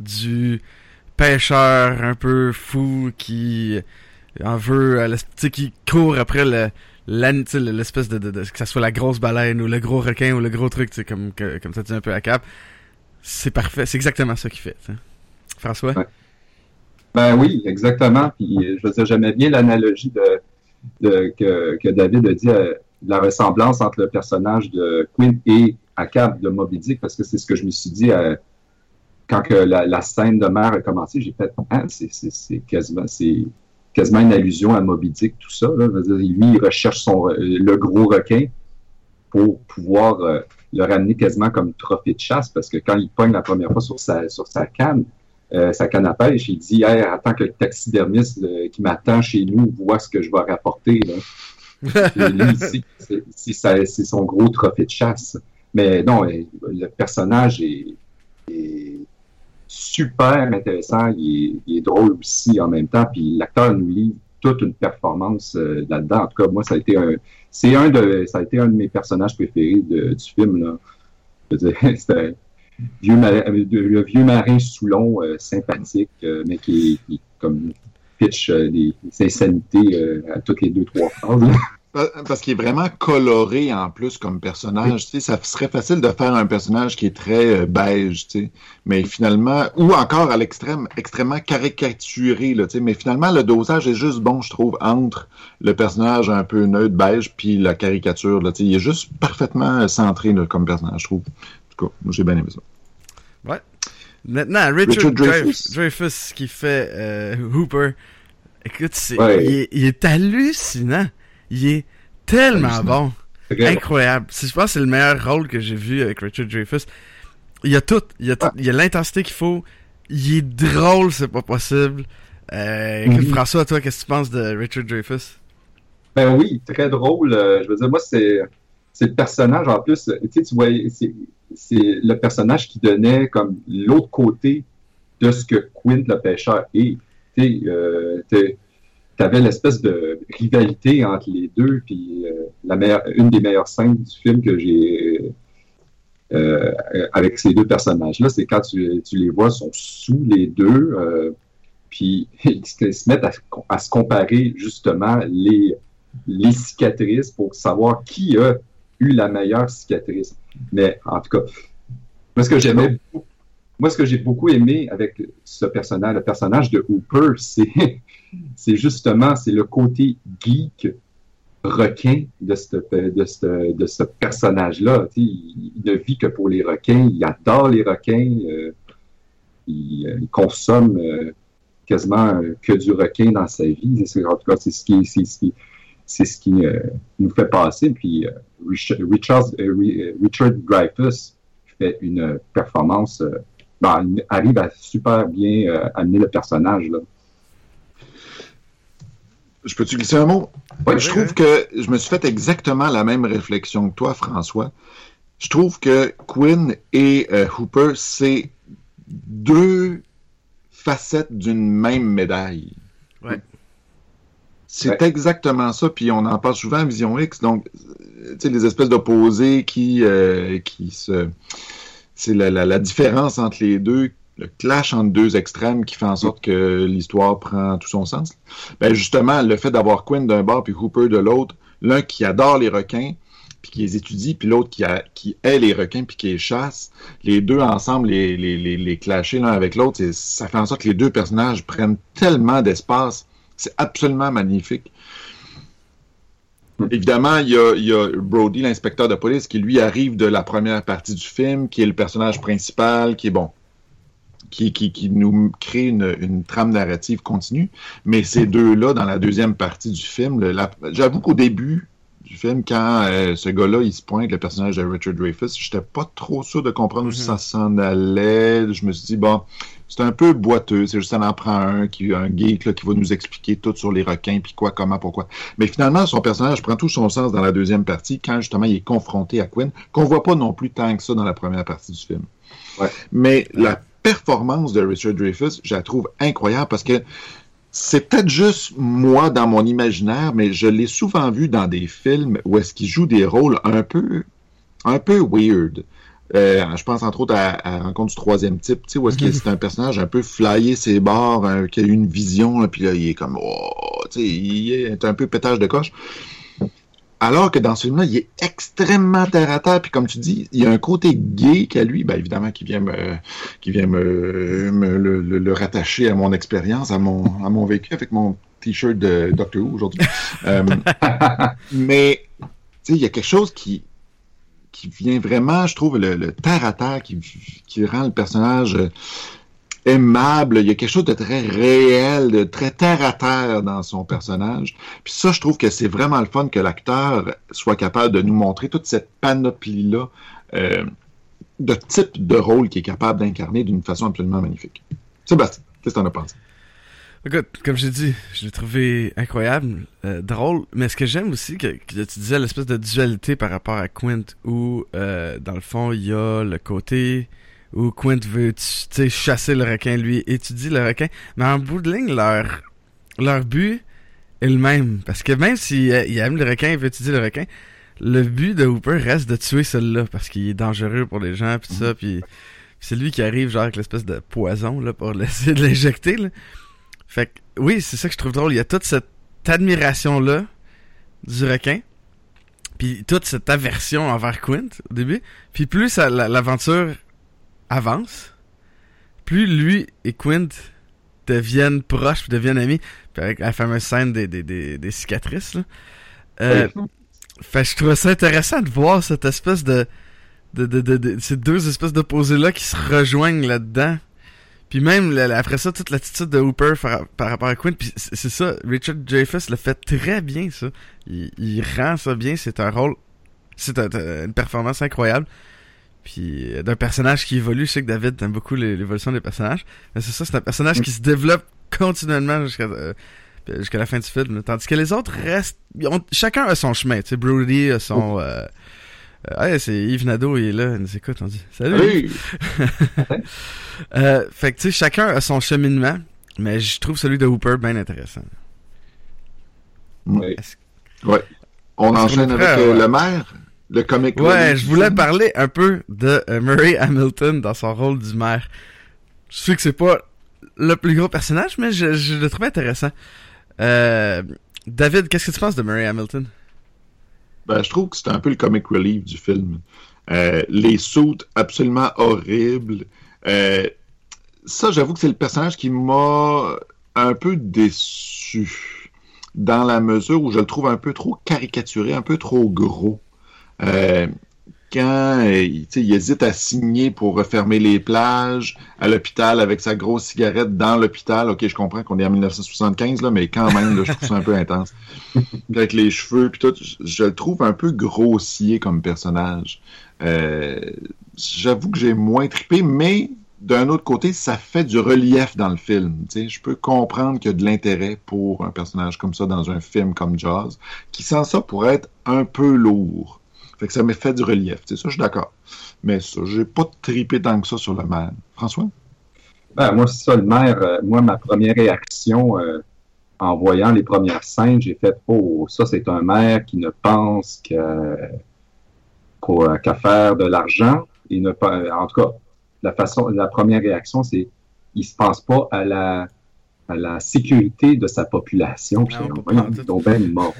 du pêcheur un peu fou qui en veut, tu sais, qui court après le, l'espèce de, que ça soit la grosse baleine ou le gros requin ou le gros truc, tu comme, ça dit un peu à cap. C'est parfait, c'est exactement ça qu'il fait. tu. François? Ben oui, exactement. Puis je bien l'analogie de, que, David a dit, euh, la ressemblance entre le personnage de Quinn et Akab de Moby Dick, parce que c'est ce que je me suis dit euh, quand que la, scène de mer a commencé. J'ai fait, ah, c'est quasiment, c'est quasiment une allusion à Moby Dick, tout ça. Là. Lui, il recherche son, le gros requin pour pouvoir euh, le ramener quasiment comme trophée de chasse, parce que quand il pogne la première fois sur sa, sur sa canne, euh, sa canne à pêche, il dit hey, attends que le taxidermiste euh, qui m'attend chez nous voit ce que je vais rapporter. Là. Et lui, il sait que c'est- son gros trophée de chasse. Mais non, le personnage est, est super intéressant, il est, il est drôle aussi en même temps, puis l'acteur nous livre toute une performance euh, là-dedans. En tout cas, moi, ça a été un, c'est un de, ça a été un de mes personnages préférés de- du film. Là. Un vieux le vieux marin Soulon euh, sympathique, euh, mais qui, qui comme pitch euh, des, des insanités euh, à toutes les deux trois phrases. Parce qu'il est vraiment coloré en plus comme personnage. Tu sais, ça serait facile de faire un personnage qui est très euh, beige, tu sais. Mais finalement, ou encore à l'extrême, extrêmement caricaturé, là, tu sais. Mais finalement, le dosage est juste bon, je trouve, entre le personnage un peu neutre, beige, puis la caricature, là, tu sais. Il est juste parfaitement centré, là, comme personnage, je trouve. En tout cas, moi, j'ai bien aimé ça. Ouais. Maintenant, Richard, Dreyfuss. Dreyfus qui fait euh, Hooper. Écoute, Ouais. il est hallucinant. Il est tellement bon. Incroyable. Je pense que c'est le meilleur rôle que j'ai vu avec Richard Dreyfuss. Il y a tout. Il y a, tout. Il y a l'intensité qu'il faut. Il est drôle, c'est pas possible. Euh, écoute, Mhm. François, toi, qu'est-ce que tu penses de Richard Dreyfuss? Ben oui, très drôle. Euh, je veux dire, moi, c'est c'est le personnage en plus. Tu sais, tu vois, c'est c'est le personnage qui donnait comme l'autre côté de ce que Quint le pêcheur est. Tu sais, euh, t'es- t'avais l'espèce de rivalité entre les deux, puis euh, la meilleure, une des meilleures scènes du film que j'ai euh, avec ces deux personnages-là, c'est quand tu, tu les vois sont sous les deux, euh, puis ils se mettent à, à se comparer justement les les cicatrices pour savoir qui a eu la meilleure cicatrice. Mais en tout cas, moi ce que j'aimais, moi ce que j'ai beaucoup aimé avec ce personnage, le personnage de Hooper, c'est c'est justement c'est le côté geek requin de ce. Tu sais, Il, ne vit que pour les requins, il adore les requins, euh, il, euh, il consomme euh, quasiment que du requin dans sa vie. En tout cas, c'est ce qui nous fait passer. Puis Richard, Richard, fait une performance, ben, arrive à super bien amener le personnage. Là. Je peux-tu glisser un mot? Ouais, je trouve que je me suis fait exactement la même réflexion que toi, François. Je trouve que Quinn et euh, Hooper, c'est deux facettes d'une même médaille. Ouais. C'est Ouais. exactement ça, puis on en parle souvent à Vision X, donc, euh, tu sais, les espèces d'opposés qui, euh, qui se... C'est la, la, la différence entre les deux, le clash entre deux extrêmes qui fait en sorte que l'histoire prend tout son sens. Ben justement, le fait d'avoir Quinn d'un bord puis Hooper de l'autre, l'un qui adore les requins puis qui les étudie, puis l'autre qui, qui hait les requins puis qui les chasse, les deux ensemble, les, les, les, les clasher l'un avec l'autre, ça fait en sorte que les deux personnages prennent tellement d'espace. C'est absolument magnifique. Mm. Évidemment, il y, a, il y a Brody, l'inspecteur de police, qui lui arrive de la première partie du film, qui est le personnage principal, qui est bon, qui, qui, qui nous crée une, une trame narrative continue. Mais ces deux-là, dans la deuxième partie du film, le- la- j'avoue qu'au début du film, quand euh, ce gars-là, il se pointe, le personnage de Richard Dreyfuss, j'étais pas trop sûr de comprendre où Mhm. ça s'en allait. Je me suis dit, bon, c'est un peu boiteux, c'est juste ça en prend un, qui, un geek là, qui va nous expliquer tout sur les requins, puis quoi, comment, pourquoi. Mais finalement, son personnage prend tout son sens dans la deuxième partie, quand justement il est confronté à Quinn, qu'on voit pas non plus tant que ça dans la première partie du film. Ouais. Mais la performance de Richard Dreyfuss, je la trouve incroyable parce que c'est peut-être juste moi dans mon imaginaire, mais je l'ai souvent vu dans des films où est-ce qu'il joue des rôles un peu, un peu weird. Euh, je pense entre autres à, à Rencontre du troisième type, tu sais, où est-ce que c'est un personnage un peu flyé ses bords, qui a eu une vision, là, puis là, il est comme, oh, tu sais, il est un peu pétage de coche. Alors que dans ce film-là, il est extrêmement terre à terre, puis comme tu dis, il y a un côté gay qu'à lui, ben évidemment, qui vient me, qui vient me, me le, le- le rattacher à mon expérience, à mon, à mon vécu avec mon t-shirt de Doctor Who aujourd'hui. Euh, mais tu sais, il y a quelque chose qui qui vient vraiment, je trouve, le, le terre à terre qui, qui rend le personnage euh, aimable. Il y a quelque chose de très réel, de très terre à terre dans son personnage. Puis ça, je trouve que c'est vraiment le fun que l'acteur soit capable de nous montrer toute cette panoplie-là euh, de type de rôle qu'il est capable d'incarner d'une façon absolument magnifique. Sébastien, qu'est-ce que t'en as pensé? Écoute, comme j'ai dit, je l'ai trouvé incroyable, euh, drôle, mais ce que j'aime aussi, que, que tu disais l'espèce de dualité par rapport à Quint, où euh, dans le fond, il y a le côté où Quint veut tu sais, chasser le requin, lui étudie le requin, mais en bout de ligne, leur, leur but est le même, parce que même s'il il aime le requin, il veut étudier le requin, le but de Hooper reste de tuer celui-là, parce qu'il est dangereux pour les gens, puis ça, puis c'est lui qui arrive genre avec l'espèce de poison, là, pour essayer de l'injecter, là. Fait que, oui, c'est ça que je trouve drôle. Il y a toute cette admiration-là du requin. Puis toute cette aversion envers Quint au début. Puis plus l'aventure avance, plus lui et Quint deviennent proches, puis deviennent amis. Puis avec la fameuse scène des, des, des, des cicatrices, là. Euh, fait je trouvais ça intéressant de voir cette espèce de... de, de, de, ces deux espèces d'opposés-là qui se rejoignent là-dedans. Puis même, après ça, toute l'attitude de Hooper par, par rapport à Quint, puis c'est ça, Richard Dreyfuss le fait très bien, ça. Il, il rend ça bien, c'est un rôle... C'est un- un- une performance incroyable. Puis euh, d'un personnage qui évolue, je sais que David t'aime beaucoup l'é- l'évolution des personnages. Mais c'est ça, c'est un personnage qui se développe continuellement jusqu'à euh, jusqu'à la fin du film. Tandis que les autres restent... ont- chacun a son chemin. Tu sais, Brody a son... Euh, euh, hey, c'est Yves Nadeau, il est là, il nous écoute, on dit « Salut! Salut! Euh, fait que tu sais, chacun a son cheminement, mais je trouve celui de Hooper bien intéressant. Oui. Est-ce- On enchaîne avec ouais. le maire, le comic Ouais, je voulais parler un peu de euh, Murray Hamilton dans son rôle du maire. Je sais que c'est pas le plus gros personnage, mais je, je le trouve intéressant. Euh, David, qu'est-ce que tu penses de Murray Hamilton? Ben, je trouve que c'est un peu le comic relief du film. Euh, les soutes absolument horribles. Ça, j'avoue que c'est le personnage qui m'a un peu déçu. Dans la mesure où je le trouve un peu trop caricaturé, un peu trop gros. Euh, quand euh, il, hésite à signer pour refermer les plages à l'hôpital avec sa grosse cigarette dans l'hôpital. Ok, je comprends qu'on est en 1975 là, mais quand même, là, je trouve ça un peu intense. Avec les cheveux puis tout, je, je le trouve un peu grossier comme personnage. Euh, J'avoue que j'ai moins trippé, mais d'un autre côté, ça fait du relief dans le film. Je peux comprendre qu'il y a de l'intérêt pour un personnage comme ça dans un film comme Jaws, qui sent ça pour être un peu lourd. Fait que ça me fait du relief. Sais, ça, je suis d'accord. Mais ça, j'ai pas trippé tant que ça sur le maire. François? Ben, moi, c'est ça, le maire, euh, moi, ma première réaction euh, en voyant les premières scènes, j'ai fait Oh, ça, c'est un maire qui ne pense qu'à qu'au- qu'à faire de l'argent. En tout cas, la façon, la première réaction, c'est il se pense pas à la à la sécurité de sa population. Puis, Non, on- pas en ils tout. sont bien morts.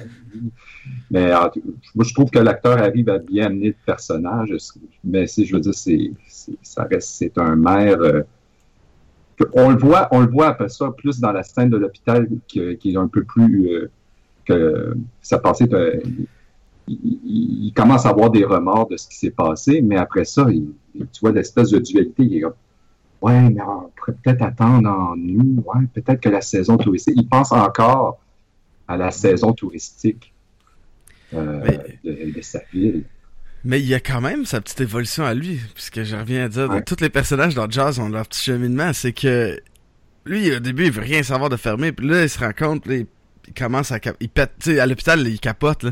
Mais moi, je trouve que l'acteur arrive à bien amener le personnage. Mais si je veux dire, c'est, c'est- ça reste, c'est un maire. euh, on le voit, on le voit après ça plus dans la scène de l'hôpital qui est un peu plus euh, que euh, il, il- il commence à avoir des remords de ce qui s'est passé, mais après ça, il- tu vois l'espèce de dualité. Il est comme Ouais, mais on pourrait peut-être attendre en nous. Ouais, peut-être que la saison touristique. Il pense encore à la saison touristique euh, Mais- de, de sa ville. Mais il y a quand même sa petite évolution à lui, puisque je reviens à dire, Ouais. tous les personnages dans Jazz ont leur petit cheminement, c'est que lui, au début, il veut rien savoir de fermer, puis là, il se rend compte, là, il, il commence à... Il pète, tu sais, à l'hôpital, il capote, là.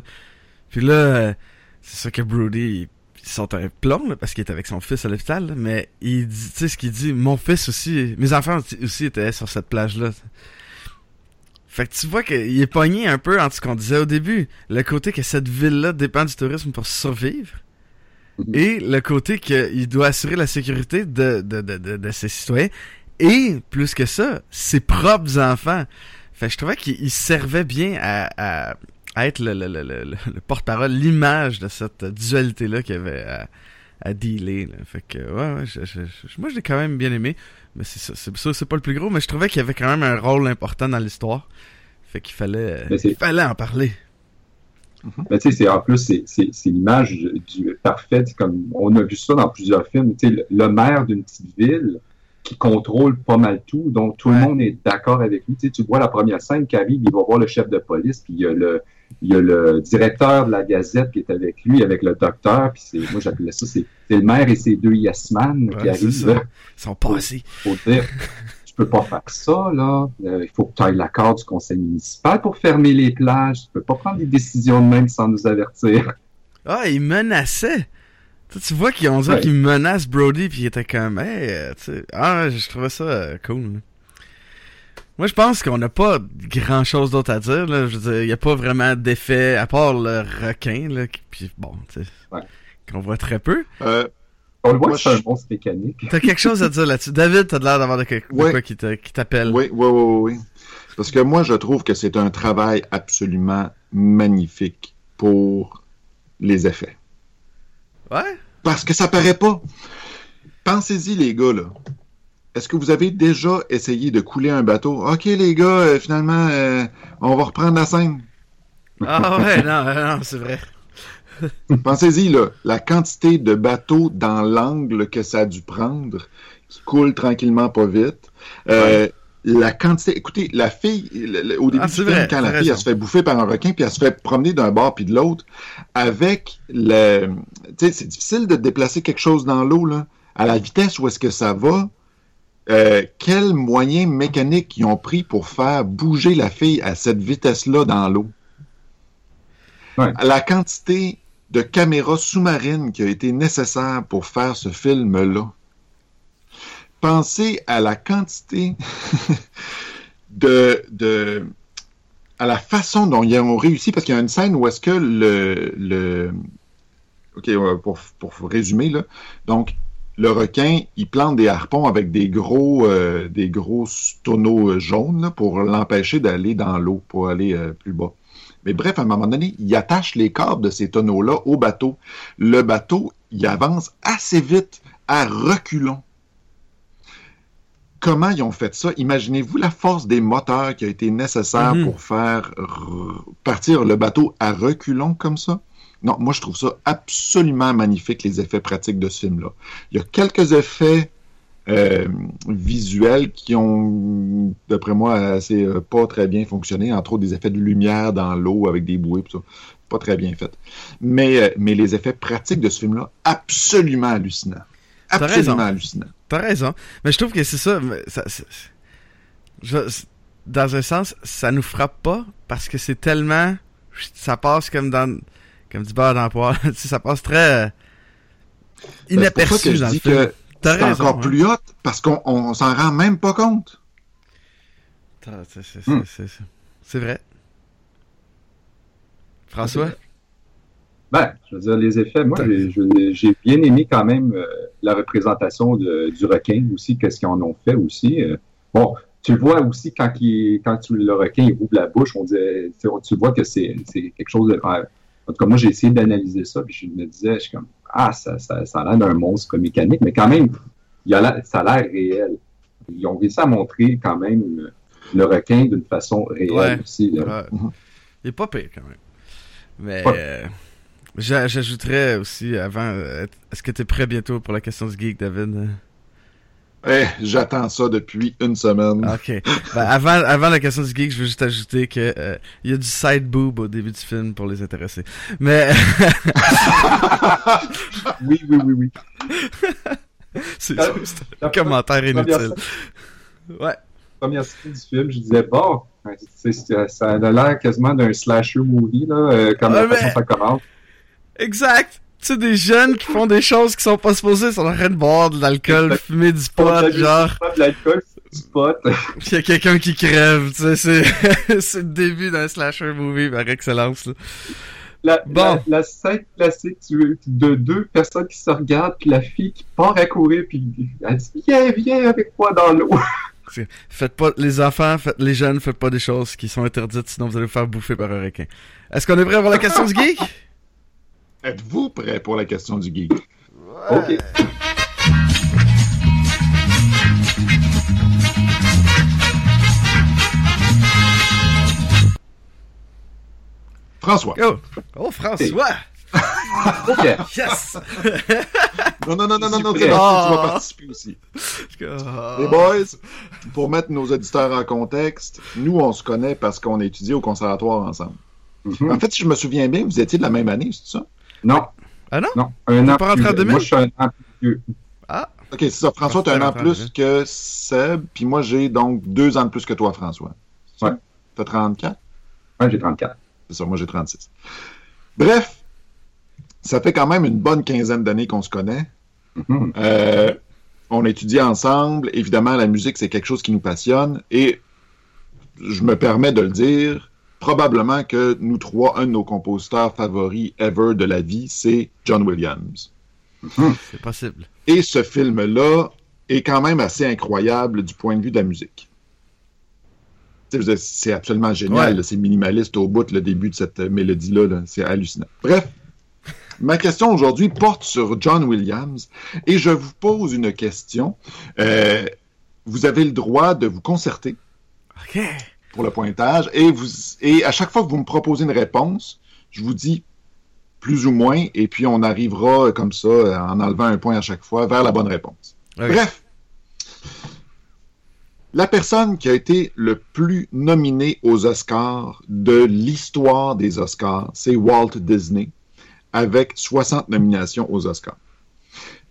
Puis là, euh, c'est sûr que Brody, il, il sort un plomb, là, parce qu'il est avec son fils à l'hôpital, là, mais il dit, tu sais, ce qu'il dit, mon fils aussi, mes enfants aussi étaient sur cette plage-là. Fait que tu vois qu'il est pogné un peu entre ce qu'on disait au début, le côté que cette ville-là dépend du tourisme pour survivre, Mhm. et le côté qu'il doit assurer la sécurité de, de, de, de, de ses citoyens, et plus que ça, ses propres enfants. Fait que je trouvais qu'il il servait bien à, à être le, le, le, le, le porte-parole, l'image de cette dualité-là qu'il y avait à, à dealer. Là. Fait que, ouais, ouais, je, je- je- moi je l'ai quand même bien aimé. Mais c'est ça, c'est pas le plus gros, mais je trouvais qu'il y avait quand même un rôle important dans l'histoire. Fait qu'il fallait, il fallait en parler. Mais tu sais, c'est en plus, c'est- l'image du, du parfait. C'est Comme on a vu ça dans plusieurs films. Le, le maire d'une petite ville qui contrôle pas mal tout, donc tout Ouais. le monde est d'accord avec lui. Tu vois la première scène qui arrive, il va voir le chef de police, puis il y a le, il y a le directeur de la Gazette qui est avec lui, avec le docteur, puis c'est, moi j'appelais ça, c'est le maire et ses deux yes man qui Ouais, arrivent. là. Ils sont passés. faut dire, tu peux pas faire ça, là. Euh, il faut que tu ailles l'accord du conseil municipal pour fermer les plages. Tu peux pas prendre des décisions de même sans nous avertir. Ah, ils menaçaient. Tu, vois qu'ils ont dit Ouais. qu'ils menacent Brody, puis il était comme, hey, euh, tu sais, ah, je trouvais ça euh, cool. Moi, je pense qu'on n'a pas grand chose d'autre à dire. Là. Je veux dire, il n'y a pas vraiment d'effet, à part le requin, là, qui- puis bon, Ouais. qu'on voit très peu. Euh, On le voit c'est un je- monstre mécanique. T'as quelque chose à dire là-dessus? David, t'as l'air d'avoir de, quelque- de Ouais. quoi qui t'appelle. Oui, oui, oui, oui, oui. Parce que moi, je trouve que c'est un travail absolument magnifique pour les effets. Ouais? Parce que ça paraît pas. Pensez-y, les gars, là. Est-ce que vous avez déjà essayé de couler un bateau? OK, les gars, euh, finalement, euh, on va reprendre la scène. Ah ouais, non, non, c'est vrai. Pensez-y, là, la quantité de bateaux dans l'angle que ça a dû prendre, qui coule tranquillement pas vite. Euh, La quantité. Écoutez, la fille, le- le- au début Ah, du film, vrai, quand la fille elle se fait bouffer par un requin, puis elle se fait promener d'un bord puis de l'autre, avec le. Tu sais, c'est difficile de déplacer quelque chose dans l'eau, là. À la vitesse où est-ce que ça va, euh, quels moyens mécaniques ils ont pris pour faire bouger la fille à cette vitesse-là dans l'eau? Ouais. La quantité de caméras sous-marines qui a été nécessaire pour faire ce film-là. Pensez à la quantité de, de à la façon dont ils ont réussi, parce qu'il y a une scène où est-ce que le, le OK, pour, pour résumer, là, donc le requin, il plante des harpons avec des gros, euh, des gros tonneaux euh, jaunes là, pour l'empêcher d'aller dans l'eau, pour aller euh, plus bas. Mais bref, à un moment donné, il attache les câbles de ces tonneaux-là au bateau. Le bateau, il avance assez vite, à reculons. Comment ils ont fait ça? Imaginez-vous la force des moteurs qui a été nécessaire Mhm. pour faire partir le bateau à reculons comme ça? Non, moi je trouve ça absolument magnifique, les effets pratiques de ce film-là. Il y a quelques effets euh, visuels qui ont, d'après moi, assez euh, pas très bien fonctionné, entre autres des effets de lumière dans l'eau avec des bouées, pis ça. pas très bien fait. Mais, euh, mais les effets pratiques de ce film-là, absolument hallucinants. Absolument raison. hallucinants. T'as raison. Mais je trouve que c'est ça. mais ça- c'est- je- c'est- dans un sens, ça nous frappe pas parce que c'est tellement. Ça passe comme dans. Comme du beurre dans le ça passe très. euh, Ben, Inaperçu que je dans le dis film. que c'est encore hein. plus hot parce qu'on on s'en rend même pas compte. C'est- Hmm. c'est- vrai. François? Ben, je veux dire, les effets, moi, j'ai bien aimé quand même euh, la représentation de- du requin aussi, qu'est-ce qu'ils en ont fait aussi. Euh, bon, tu vois aussi quand, il, quand tu, le requin il ouvre la bouche, on dirait, tu tu vois que c'est c'est quelque chose de. En tout cas, moi, j'ai essayé d'analyser ça, puis je me disais, je suis comme, ah, ça, ça, ça a l'air d'un monstre mécanique, mais quand même, il a ça a l'air réel. Ils ont réussi à montrer quand même le, requin d'une façon réelle Ouais. aussi. là. Ouais. Mhm. Il est pas pire quand même. Mais Ouais. euh, j'a- j'ajouterais aussi avant. euh, Est-ce que t'es prêt bientôt pour la question du geek, David? Eh, j'attends ça depuis une semaine. Ok. Ben, avant, avant la question du geek, je veux juste ajouter que euh, il y a du side boob au début du film pour les intéressés. Mais Oui, oui, oui, oui. c'est Ah, un commentaire inutile. Ouais. première scène du film, je disais, bon, c'est- ça a l'air quasiment d'un slasher movie, là, euh, comme Ouais, la façon mais- ça commence. Exact. Tu sais, des jeunes qui font des choses qui sont pas supposées, ils sont en train de boire de l'alcool, fumer du pot, genre. de l'alcool, c'est du pot. Y a quelqu'un qui crève, tu sais, c'est, c'est le début d'un slasher movie par excellence, là. La, Bon. la, la scène classique tu- de deux personnes qui se regardent, puis la fille qui part à courir, puis elle dit, viens, viens avec moi dans l'eau. Faites pas, les enfants, faites, les jeunes, faites pas des choses qui sont interdites, sinon vous allez vous faire bouffer par un requin. Est-ce qu'on est prêt pour la question du geek? Êtes-vous prêt pour la question du geek? OK. François. Oh! Oh, François! OK. Yes! Non, non, non, non, non, non, tu vas participer aussi. Ah. Les boys, pour mettre nos auditeurs en contexte, nous, on se connaît parce qu'on a étudié au conservatoire ensemble. Mhm. En fait, si je me souviens bien, vous étiez de la même année, c'est ça? Non. Ah non? Non. Un an pas rentré plus- en 2000? Moi, je suis un an plus vieux. OK, c'est ça. François, tu as un an plus que Seb, puis moi, j'ai donc deux ans de plus que toi, François. Ouais. T'as 34? Ouais, j'ai 34. C'est ça, moi, j'ai 36. Bref, ça fait quand même une bonne quinzaine d'années qu'on se connaît. Mhm. Euh, on étudie ensemble. Évidemment, la musique, c'est quelque chose qui nous passionne. Et je me permets de le dire, probablement que nous trois, un de nos compositeurs favoris ever de la vie, c'est John Williams. C'est possible. Et ce film-là est quand même assez incroyable du point de vue de la musique. C'est absolument génial. Ouais. C'est minimaliste au bout, le début de cette mélodie-là. là. C'est hallucinant. Bref, Ma question aujourd'hui porte sur John Williams et je vous pose une question. Euh, vous avez le droit de vous concerter OK. Pour le pointage et, vous, et à chaque fois que vous me proposez une réponse, je vous dis plus ou moins et puis on arrivera comme ça en enlevant un point à chaque fois vers la bonne réponse. Bref, la personne qui a été le plus nominée aux Oscars de l'histoire des Oscars, c'est Walt Disney, avec 60 nominations aux Oscars.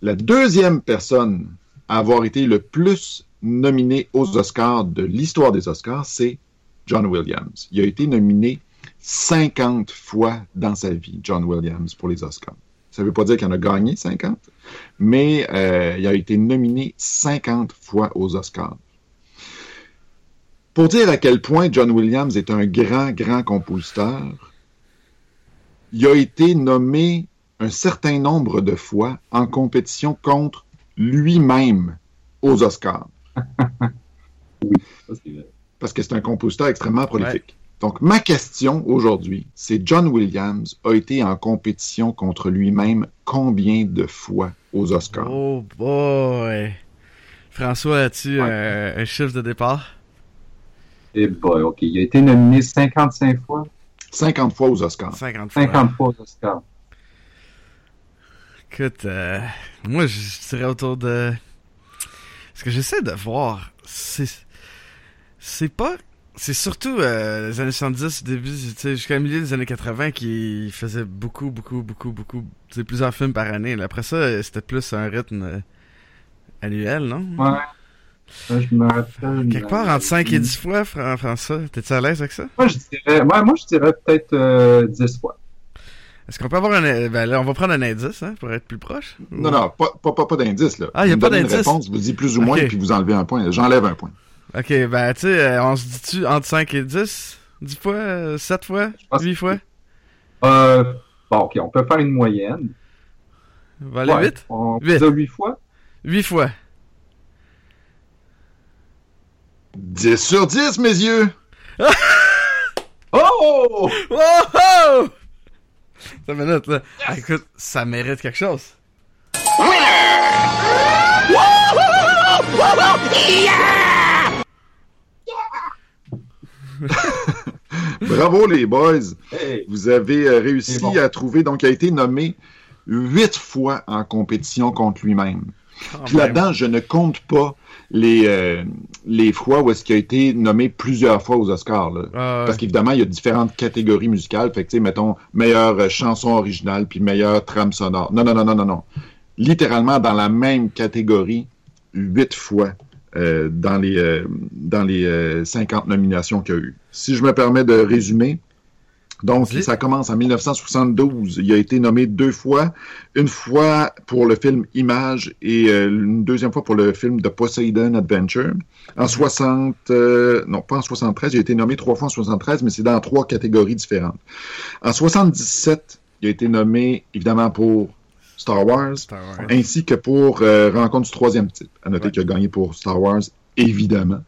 La deuxième personne à avoir été le plus nominée aux Oscars de l'histoire des Oscars, c'est John Williams. Il a été nominé 50 fois dans sa vie, John Williams, pour les Oscars. Ça ne veut pas dire qu'il en a gagné 50, mais euh, il a été nominé 50 fois aux Oscars. Pour dire à quel point John Williams est un grand, grand compositeur, il a été nommé un certain nombre de fois en compétition contre lui-même aux Oscars. parce que c'est un compositeur extrêmement prolifique. Donc, ma question aujourd'hui, c'est John Williams a été en compétition contre lui-même combien de fois aux Oscars? Oh boy. François, as-tu Ouais. euh, un chiffre de départ? Eh boy, OK. Il a été nominé 55 fois. 50 fois aux Oscars. 50 fois. 50 fois aux Oscars. Écoute, euh, moi, je dirais autour de... Ce que j'essaie de voir, c'est... C'est pas... C'est surtout euh, les années 70, début, tu sais, jusqu'à le milieu des années 80 qui faisait beaucoup, beaucoup, beaucoup, beaucoup, tu sais, plusieurs films par année. Là, Après ça, euh, c'était plus un rythme euh, annuel, non? Ouais. Ça, je me rappelle. Quelque part entre 5 et 10 fois, Fran- François. T'es-tu à l'aise avec ça? Moi, je dirais, ouais, moi, je dirais peut-être euh, 10 fois. Est-ce qu'on peut avoir un... Ben là, on va prendre un indice, hein, pour être plus proche? Non, non, pas, pas, pas, pas d'indice, là. Ah, y a Vous me pas d'indice? réponse, vous dites plus ou moins, Ok. puis vous enlevez un point. J'enlève un point. Ok, ben, tu sais, euh, on se dit-tu entre 5 et 10? 10 fois? euh, 7 fois? pense 8 que- fois? Euh, bon, OK, on peut faire une moyenne. On va aller Ouais, vite? On Vite. peut dire 8 fois? 8 fois. 10 sur 10, mes yeux! Oh! Oh! oh! Ça minute, là. Ah, écoute, ça mérite quelque chose. Bravo, les boys! Hey! Vous avez euh, réussi bon. à trouver, donc il a été nommé huit fois en compétition contre lui-même. Puis là-dedans, je ne compte pas les, euh, les fois où est-ce qu'il a été nommé plusieurs fois aux Oscars. Là. Ah. Parce qu'évidemment, il y a différentes catégories musicales. Fait que, tu sais, mettons, meilleure euh, chanson originale, puis meilleure trame sonore. Non, non, non, non, non, non. Littéralement, dans la même catégorie, huit fois euh, dans les, euh, dans les euh, 50 nominations qu'il y a eu. Si je me permets de résumer, donc ça commence en 1972. Il a été nommé deux fois, une fois pour le film Image et euh, une deuxième fois pour le film The Poseidon Adventure. En 60, euh, non pas en 73, il a été nommé trois fois en 73, mais c'est dans trois catégories différentes. En 77, il a été nommé évidemment pour Star Wars, Star Wars. ainsi que pour euh, Rencontre du troisième type. À noter Ouais. qu'il a gagné pour Star Wars, évidemment.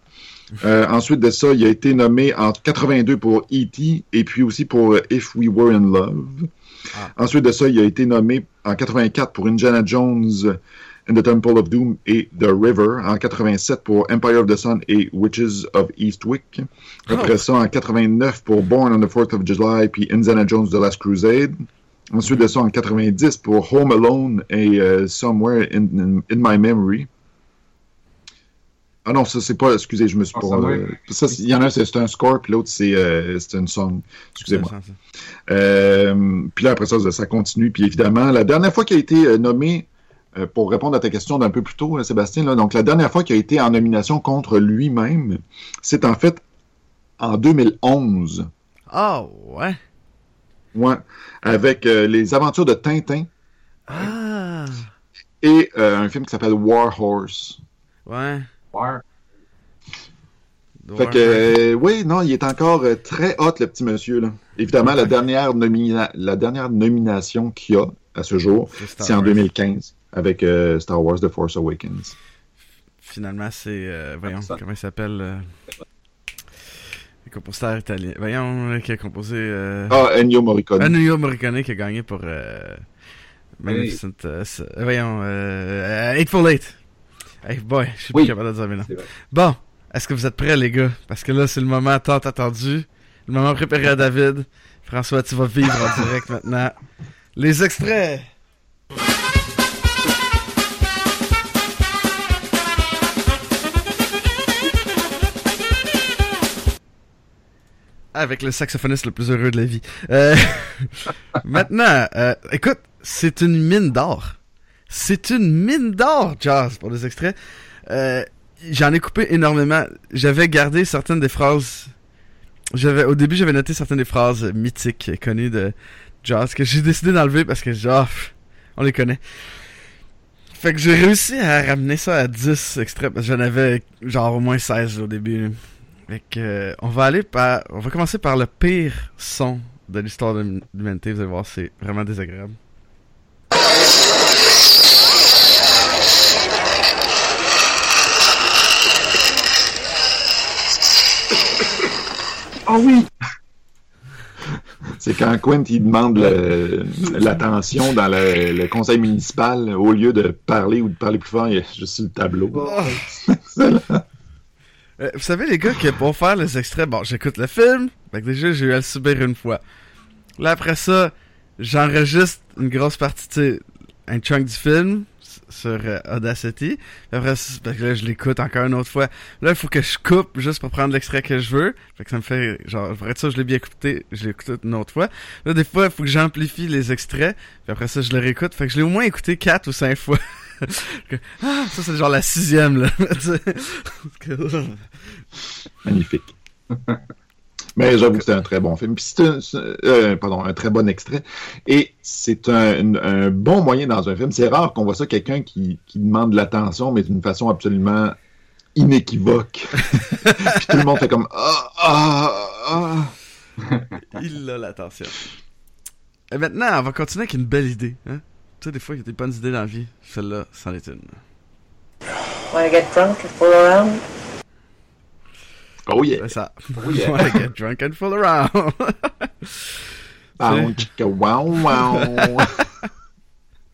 Euh, ensuite de ça, il a été nommé en 82 pour E.T. et puis aussi pour euh, If We Were in Love. Ah. Ensuite de ça, il a été nommé en 84 pour Indiana Jones and the Temple of Doom et The River. En 87 pour Empire of the Sun et Witches of Eastwick. Après ça, en 89 pour Born on the 4th of July puis Indiana Jones The Last Crusade. Ensuite de ça, en 90 pour Home Alone et euh, Somewhere in, in- in My Memory. Ah non, ça c'est pas. Excusez, je me suis Ah, pas. Euh, ça, il y en a un, c'est c'est un score, puis l'autre, c'est euh, une song. Excusez-moi. Euh, puis là, après ça, ça continue. Puis évidemment, la dernière fois qu'il a été euh, nommé, euh, pour répondre à ta question d'un peu plus tôt, euh, Sébastien, là, donc la dernière fois qu'il a été en nomination contre lui-même, c'est en fait en 2011. Ah, ouais. Ouais, avec euh, les aventures de Tintin Ah, et euh, un film qui s'appelle War Horse. ouais. Fait que, euh, oui, non, il est encore euh, très hot, le petit monsieur. Là. Évidemment, la dernière, nomina- la dernière nomination qu'il a à ce jour, c'est en Wars. 2015 avec euh, Star Wars The Force Awakens. Finalement, c'est. euh, voyons, comment il s'appelle euh, Le compositeur italien. Voyons, qui a composé. Euh, Ah, Ennio Morricone. Ennio Morricone qui a gagné pour. Euh, Magnificent. euh, euh, voyons, euh, Eightful Eight. Hey boy, je suis Oui. plus capable de dire maintenant. Bon, est-ce que vous êtes prêts, les gars? Parce que là, c'est le moment tant attendu. Le moment préparé à David. François, tu vas vivre en direct maintenant. Les extraits! Avec le saxophoniste le plus heureux de la vie. Euh, maintenant, euh, écoute, c'est une mine d'or. C'est une mine d'or, Jazz, pour les extraits. Euh, J'en ai coupé énormément. J'avais gardé certaines des phrases. J'avais au début j'avais noté certaines des phrases mythiques connues de Jazz que j'ai décidé d'enlever parce que genre on les connaît. Fait que j'ai réussi à ramener ça à 10 extraits parce que j'en avais genre au moins 16 au début. Fait que euh, on va aller par on va commencer par le pire son de l'histoire de l'humanité, vous allez voir c'est vraiment désagréable. Ah oui! C'est quand Quint il demande l'attention dans le, le conseil municipal, au lieu de parler ou de parler plus fort, il est juste sur le tableau. Excellent. Euh, vous savez, les gars, que pour faire les extraits, bon, j'écoute le film, fait que déjà, j'ai eu à le subir une fois. Là, après ça, j'enregistre une grosse partie, tu un chunk du film sur euh, Audacity. Après, fait là, je l'écoute encore une autre fois. Là, il faut que je coupe juste pour prendre l'extrait que je veux. Fait que ça me fait, genre, pour être sûr, je l'ai bien écouté, je l'ai écouté une autre fois. Là, des fois, il faut que j'amplifie les extraits. Puis après ça, je le réécoute. Fait que je l'ai au moins écouté quatre ou cinq fois. Ah, ça, c'est genre la sixième, là. Magnifique. Mais j'avoue que c'était un très bon film. Puis c'est un, c'est- euh, pardon, un très bon extrait. Et c'est un, un bon moyen dans un film. C'est rare qu'on voit ça, quelqu'un qui, qui demande de l'attention, mais d'une façon absolument inéquivoque. Puis tout le monde fait comme Ah, ah, ah. Il a l'attention. Et maintenant, on va continuer avec une belle idée. Hein? Tu sais, des fois, il y a des bonnes idées dans la vie. Celle-là, c'en est une. Want to get drunk and fool around? Oh yeah. C'est ça. Oh yeah. Wanna get drunk and fool around. Ah, chica, wow, wow.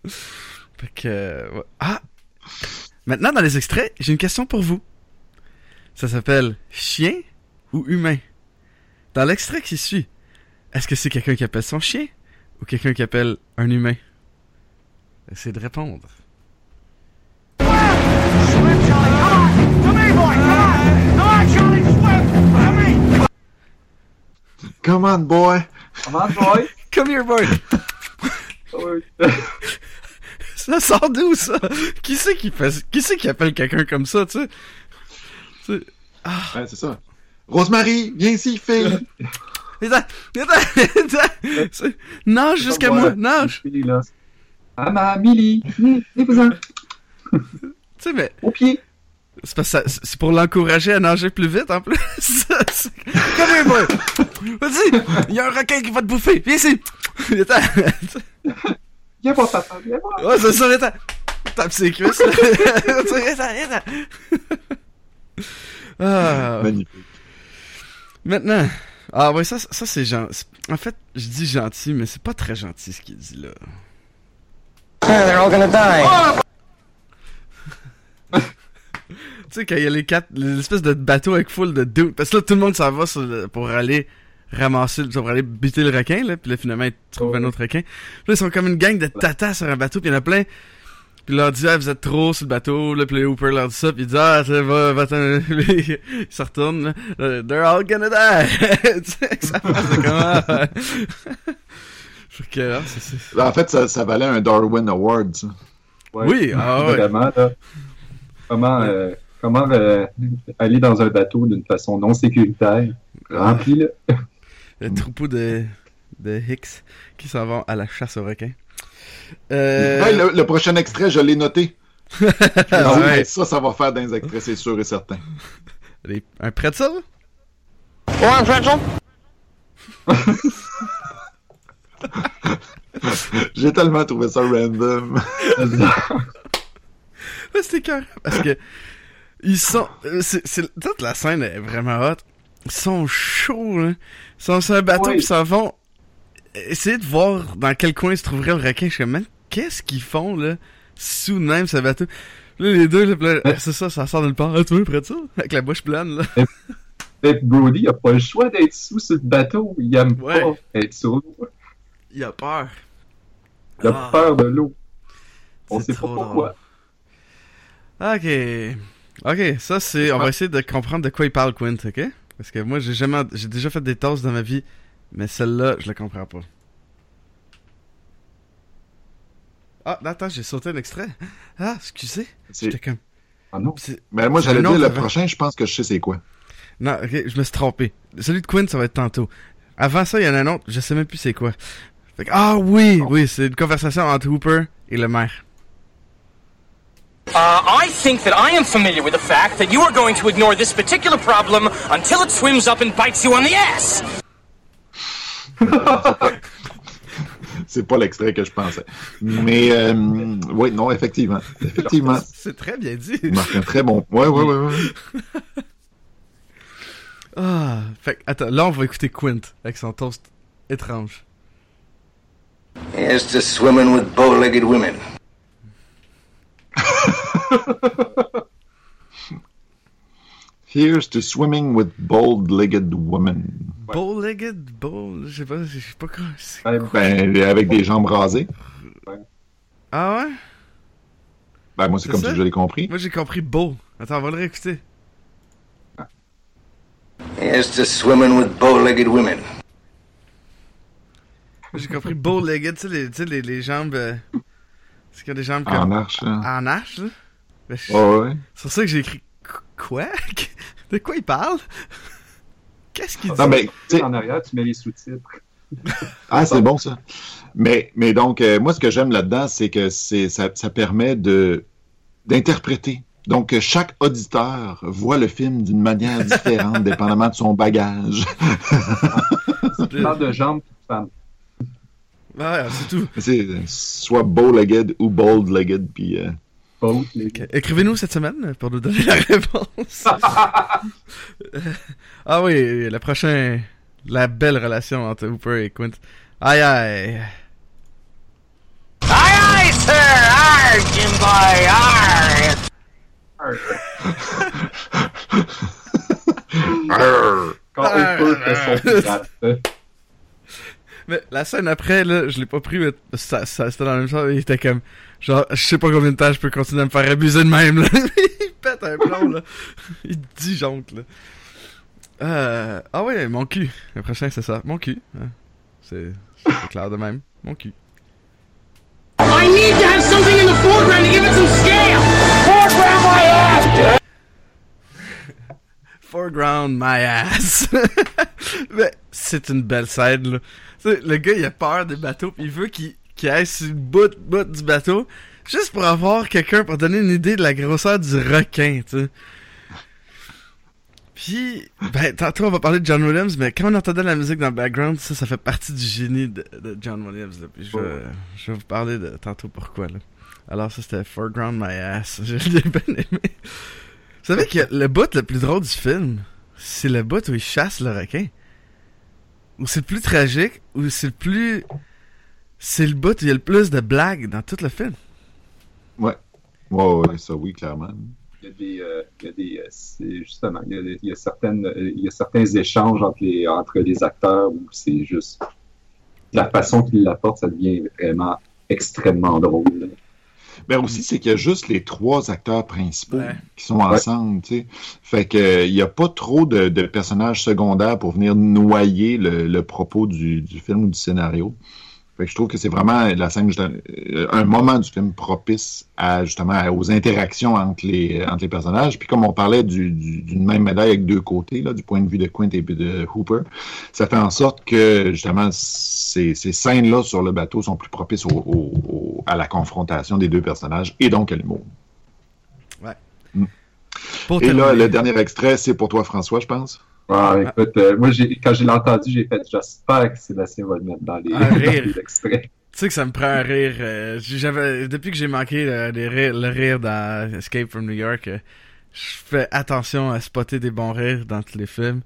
fait que... ouais. Ah! Maintenant, dans les extraits, j'ai une question pour vous. Ça s'appelle chien ou humain? Dans l'extrait qui suit, est-ce que c'est quelqu'un qui appelle son chien ou quelqu'un qui appelle un humain? Essayez de répondre. Come on, boy. Comment, boy? Come here, boy! Ça sort d'où, ça? Qui c'est qui fait, qui c'est qui appelle quelqu'un comme ça, tu sais? Sais, Ouais, c'est ça. Rosemary, viens ici, fille. Viens-t'en! Viens-t'en! C'est- Nage jusqu'à moi! Nage! Là, Ah, ma Millie, venez, venez-vous-en, Tu sais, mais au pied. c'est parce que ça- c'est pour l'encourager à nager plus vite, en plus. Here, boy! Vas-y! Il y a un requin qui va te bouffer! Viens ici! Viens voir papa, viens voir. Ouais, c'est ça, viens-t'en! Tape ses cuisses! Ah. Magnifique. Maintenant. Ah ouais, ça, ça c'est gentil. En fait, je dis gentil, mais c'est pas très gentil ce qu'il dit là. They're all gonna die. Tu sais, quand il y a les quatre, l'espèce de bateau avec full de dudes. Parce que là, tout le monde s'en va sur le- pour aller ramasser, pour aller buter le requin, là. Puis là, finalement, ils trouvent Oh. un autre requin. Puis là, ils sont comme une gang de tatas sur un bateau, puis il y en a plein. Puis il leur dit, ah, vous êtes trop sur le bateau, là. Puis le Hooper leur dit ça, puis il dit, ah, tu sais, va, va, t'en- Puis il se retourne, là. Euh, They're all gonna die! tu sais, que ça passe de c'est- c'est- En fait, ça, ça valait un Darwin Award. ça. Ouais. Oui, ah ouais. Là. Comment, euh, comment euh, aller dans un bateau d'une façon non sécuritaire? Rempli-le. le troupeau de, de Hicks qui s'en vont à la chasse aux requins. Euh, Hey, le, le prochain extrait, je l'ai noté. ah Ah, ouais. Ça, ça va faire les extraits, c'est sûr et certain. Les- un pretzel? Want a pretzel? J'ai tellement trouvé ça random. Là, c'était cœur. Parce que, ils sont, c'est, toute la scène est vraiment hot. Ils sont chauds, là. Ils sont sur un bateau, Oui. puis ils s'en vont essayer de voir dans quel coin se trouverait le requin. Je suis comme, man, qu'est-ce qu'ils font, là, sous même ce bateau? Là, les deux, là, pis là, c'est ça, ça sort de le part. Ah, tu veux, près de ça? Avec la bouche pleine, là. Mais Brody, il a pas le choix d'être sous ce bateau. Il aime Ouais. pas être l'eau. Il a peur. Il a Ah. peur de l'eau. On C'est sait pas trop pourquoi. Ok. Ok, ça c'est. On va essayer de comprendre de quoi il parle, Quint, ok? Parce que moi, j'ai jamais. J'ai déjà fait des tosses dans ma vie, mais celle-là, je la comprends pas. Ah, là, attends, j'ai sauté un extrait. Ah, excusez. C'est- J'étais comme. Ah non. c'est- Ben, moi, j'allais dire le avant. prochain, je pense que je sais c'est quoi. Non, ok, je me suis trompé. Celui de Quint, ça va être tantôt. Avant ça, il y en a un autre, je sais même plus c'est quoi. Fait que- ah oui, oui, c'est une conversation entre Hooper et le maire. Uh, I think that I am familiar with the fact that you are going to ignore this particular problem until it swims up and bites you on the ass. C'est pas l'extrait que je pensais. Mais, euh, oui, non, effectivement. Effectivement. C'est très bien dit. Il marque un très bon. Ouais, ouais, ouais, ouais. Ah, fait attends, là on va écouter Quint avec son toast étrange. Here's to swimming with bow-legged women. Here's to swimming with bold-legged women. Bow-legged, bow, je sais pas, je sais pas quoi. c'est- Ben, avec des jambes rasées. Ah ouais? Ben, moi, c'est comme ça? que je l'ai compris. Moi j'ai compris beau. Attends, on va le réécouter. Here's to swimming with bow-legged women. J'ai compris bow-legged, tu sais, les, tu sais, les, les jambes. Euh, c'est qu'il y a des jambes En comme. marche, là. En arche, là? Ben, je- Ouais, ouais. C'est pour ça que j'ai écrit. Qu- Quoi? De quoi il parle? Qu'est-ce qu'il dit? Non, mais, tu sais, en arrière, tu mets les sous-titres. Ah, c'est bon ça. Mais, mais donc, euh, moi, ce que j'aime là-dedans, c'est que c'est ça, ça permet de d'interpréter. Donc, que chaque auditeur voit le film d'une manière différente, dépendamment de son bagage. Tu parles de jambes et de femmes. Ouais, c'est tout. C'est soit bow-legged ou bold-legged, puis euh, Boat, les Ok. Écrivez-nous cette semaine pour nous donner la réponse. ah oui, le prochain. La belle relation entre Hooper et Quint. Aïe aïe. Aye, aye, sir. Arr, Jim Boy. Arr. Arr! Quand Hooper fait son pirate. Mais la scène après, là, je l'ai pas pris, mais ça, ça, c'était dans la même chose. Il était comme, genre, je sais pas combien de temps je peux continuer à me faire abuser de même, là. il pète un plomb, là. Il disjoncte, là. Euh, ah ouais, mon cul. Le prochain, c'est ça. Mon cul. C'est, c'est clair de même. Mon cul. I need to have something in the foreground to give it some scale. Foreground my ass. Foreground my ass. Mais c'est une belle scène, là. Le gars, il a peur des bateaux, pis il veut qu'il qu'il aille sur le bout, bout du bateau, juste pour avoir quelqu'un pour donner une idée de la grosseur du requin, tu sais. Puis, ben, tantôt on va parler de John Williams, mais quand on entendait la musique dans le background, ça, ça fait partie du génie de, de John Williams, là. Puis je vais, je vais vous parler de tantôt pourquoi, là. Alors ça, c'était Foreground My Ass. Je l'ai bien aimé. Vous savez que le bout le plus drôle du film, c'est le bout où il chasse le requin. Ou c'est le plus tragique, ou c'est le plus... C'est le bout où il y a le plus de blagues dans tout le film. Ouais. Ouais, ouais, ça oui, clairement. Il y a des, euh, il y a des, euh, c'est justement, il y a, des- il y a certaines, euh, il y a certains échanges entre les, entre les acteurs où c'est juste la façon qu'ils l'apportent, ça devient vraiment extrêmement drôle. Mais aussi, c'est qu'il y a juste les trois acteurs principaux Ouais. qui sont ensemble, tu sais. Fait que il n'y a pas trop de, de personnages secondaires pour venir noyer le, le propos du, du film ou du scénario. Fait que je trouve que c'est vraiment la scène, euh, un moment du film propice à justement aux interactions entre les entre les personnages. Puis comme on parlait du- du- d'une même médaille avec deux côtés, là, du point de vue de Quint et de Hooper, ça fait en sorte que justement ces, ces scènes-là sur le bateau sont plus propices au- au- au- à la confrontation des deux personnages et donc à l'humour. Pour Et là, le dernier extrait, c'est pour toi, François, je pense. Ah, écoute, euh, moi, quand je l'ai entendu, j'ai fait, j'espère que Sébastien va le mettre dans les, Un dans rire. les extraits. Tu sais que ça me prend un rire. euh, j'avais depuis que j'ai manqué les rires- le rire dans Escape from New York, euh, je fais attention à spotter des bons rires dans tous les films.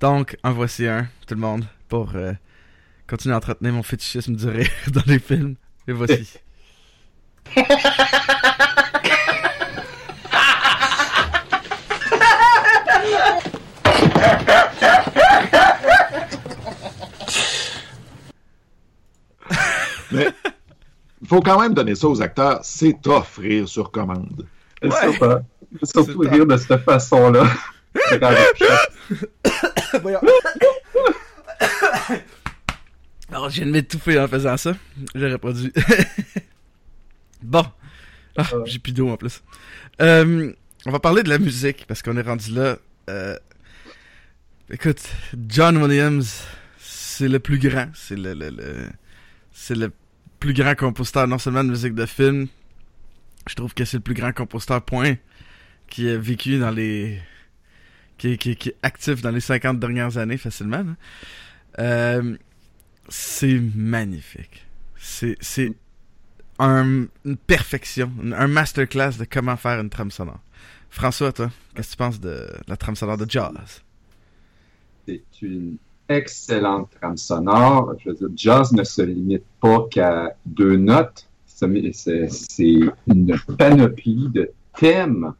Donc, en voici un, tout le monde, pour euh, continuer à entretenir mon fétichisme du rire dans les films. Et voici. Mais il faut quand même donner ça aux acteurs. C'est tough rire sur commande. C'est Ouais. ça, Surtout rire de cette façon-là. Alors, je viens de m'étouffer en faisant ça. J'aurais pas dû. bon. Ah, Euh. j'ai plus d'eau en plus. Euh, on va parler de la musique parce qu'on est rendu là. Euh, écoute, John Williams, c'est le plus grand. C'est le, le, le- c'est le plus grand compositeur non seulement de musique de film. Je trouve que c'est le plus grand compositeur point qui a vécu dans les qui qui qui est actif dans les 50 dernières années facilement. là. Euh, c'est magnifique. C'est un, une perfection, un masterclass de comment faire une trame sonore. François, toi, qu'est-ce que tu penses de la trame sonore de Jazz? C'est une excellente trame sonore. Je veux dire, jazz ne se limite pas qu'à deux notes. C'est une panoplie de thèmes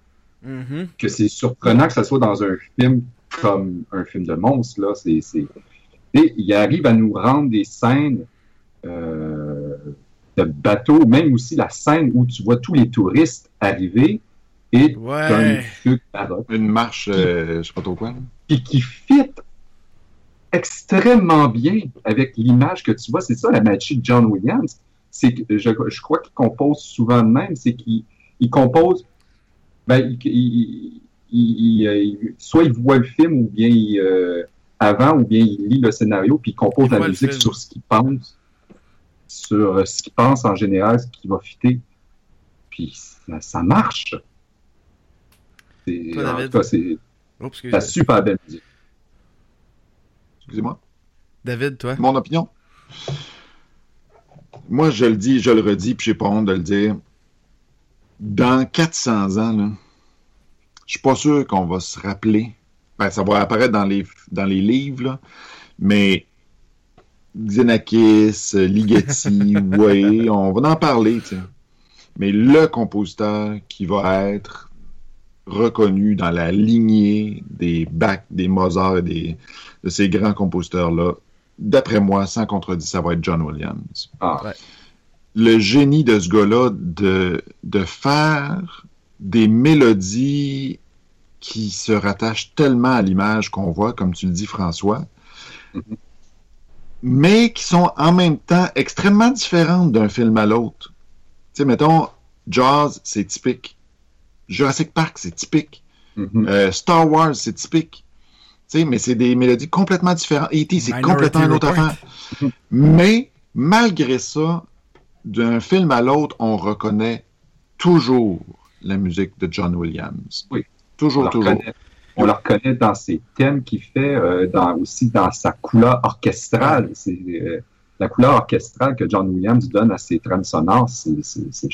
Mhm. que c'est surprenant que ça soit dans un film comme un film de monstre. Là. C'est, c'est... Et il arrive à nous rendre des scènes euh, de bateau, même aussi la scène où tu vois tous les touristes arriver et Ouais. une marche, euh, je sais pas trop quoi. là. qui fit extrêmement bien avec l'image que tu vois. C'est ça la magie de John Williams. C'est que je, je crois qu'il compose souvent de même, c'est qu'il il compose, ben, il, il- il- il- il- soit il voit le film ou bien il, euh, avant ou bien il lit le scénario puis il compose la musique sur ce qu'il pense, sur euh, ce qu'il pense en général, ce qui va fitter. Puis ça, ça marche. C'est, en tout cas, c'est Oh, la super belle musique. Excusez-moi. David, toi? Mon opinion? Moi, je le dis, je le redis, puis j'ai pas honte de le dire. Dans 400 ans, là, je suis pas sûr qu'on va se rappeler. Ben, ça va apparaître dans les, dans les livres, là, mais Xenakis, Ligeti, ouais, on va en parler, tu sais. Mais le compositeur qui va être reconnu dans la lignée des Bach, des Mozart et des, de ces grands compositeurs-là, d'après moi, sans contredit, ça va être John Williams. Ah, Ouais. Le génie de ce gars-là de, de faire des mélodies qui se rattachent tellement à l'image qu'on voit, comme tu le dis, François, Mhm. mais qui sont en même temps extrêmement différentes d'un film à l'autre. Tu sais, mettons, Jaws, c'est typique. Jurassic Park, c'est typique. mhm. Euh, Star Wars, c'est typique. Tu sais, mais c'est des mélodies complètement différentes. E.T., c'est Minority complètement une autre affaire. Mais, malgré ça, d'un film à l'autre, on reconnaît toujours la musique de John Williams. Oui. Toujours, toujours. reconnaît, on le reconnaît dans ses thèmes qu'il fait, euh, dans, aussi dans sa couleur orchestrale. C'est, euh, la couleur orchestrale que John Williams donne à ses trames sonores, c'est, c'est- c'est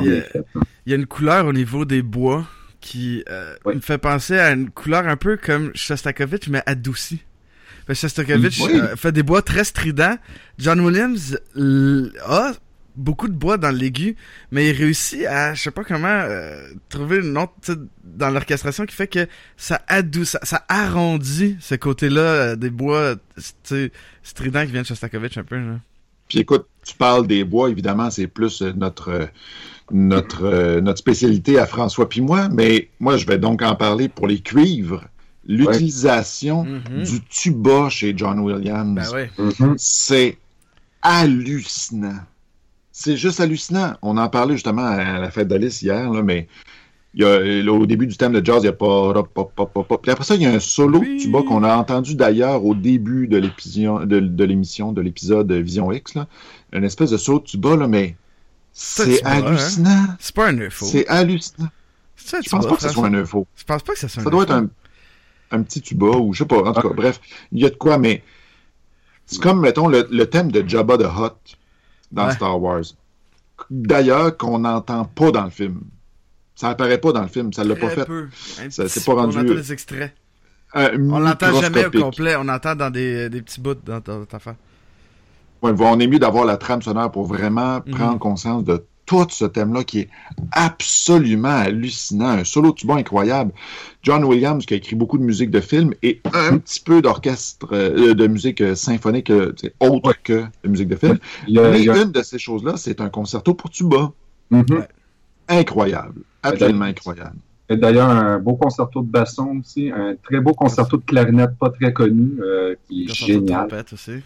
bien fait. hein. Il y a une couleur au niveau des bois qui euh, Oui. me fait penser à une couleur un peu comme Shostakovich, mais adoucie. Shostakovich Oui. euh, fait des bois très stridents. John Williams a beaucoup de bois dans l'aigu, mais il réussit à, je sais pas comment, euh, trouver une autre, dans l'orchestration qui fait que ça adoucit, ça, ça arrondit ce côté-là euh, des bois, stridents qui viennent de Shostakovich un peu. Là. Puis écoute, tu parles des bois, évidemment, c'est plus euh, notre, euh, notre, euh, notre spécialité à François puis moi, mais moi, je vais donc en parler pour les cuivres. L'utilisation Mhm. du tuba chez John Williams, Ben ouais. Mhm. c'est hallucinant. C'est juste hallucinant. On en parlait justement à la fête d'Alice hier, là, mais il y a, là, au début du thème de jazz, il y a pas. Puis après ça, il y a un solo Oui. de tuba qu'on a entendu d'ailleurs au début de l'épisode, de, de l'émission, de l'épisode Vision X, là. Une espèce de solo de tuba, là, mais C'est hein? hallucinant. C'est pas un info. C'est hallucinant. Je pense pas que ce soit un info. Je pense pas que ça soit Ça un doit info. être un, un petit tuba ou je sais pas. En tout cas, bref, il y a de quoi, mais c'est comme, mettons, le, le thème de Jabba the Hutt dans Ouais. Star Wars. D'ailleurs, qu'on n'entend pas dans le film. Ça apparaît pas dans le film, ça l'a pas fait. peu. Ça- pas rendu- On entend des extraits. Euh, On l'entend jamais au complet. On entend dans des, des petits bouts dans ta, ta affaire. Ouais, on est mieux d'avoir la trame sonore pour vraiment Mhm. prendre conscience de tout ce thème-là qui est absolument hallucinant, un solo tuba incroyable. John Williams, qui a écrit beaucoup de musique de film et un Mhm. petit peu d'orchestre, euh, de musique euh, symphonique, euh, autre Ouais. que de musique de film. Il y a- Mais il y a- une de ces choses-là, c'est un concerto pour tuba. Mhm. Ouais. Incroyable. Absolument incroyable. Et D'ailleurs, un beau concerto de basson aussi, un très beau concerto de clarinette pas très connu, euh, qui est Concerto de génial. trompette aussi.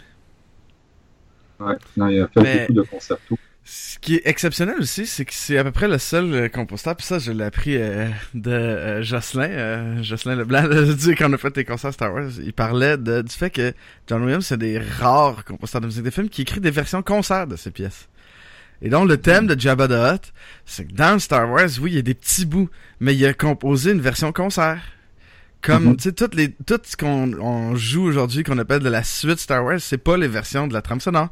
Ouais. Non, il a fait Mais- beaucoup de concertos. Ce qui est exceptionnel aussi, c'est que c'est à peu près le seul euh, compositeur, puis ça, je l'ai appris euh, de euh, Jocelyn, euh, Jocelyn Leblanc, dit quand on a fait des concerts Star Wars, il parlait de, du fait que John Williams, c'est des rares compositeurs de musique de film qui écrit des versions concert de ses pièces. Et donc, le thème de Jabba the Hutt, c'est que dans Star Wars, oui, il y a des petits bouts, mais il a composé une version concert. Comme, Mhm. tu sais, toutes les, tout ce qu'on on joue aujourd'hui, qu'on appelle de la suite Star Wars, c'est pas les versions de la trame sonore.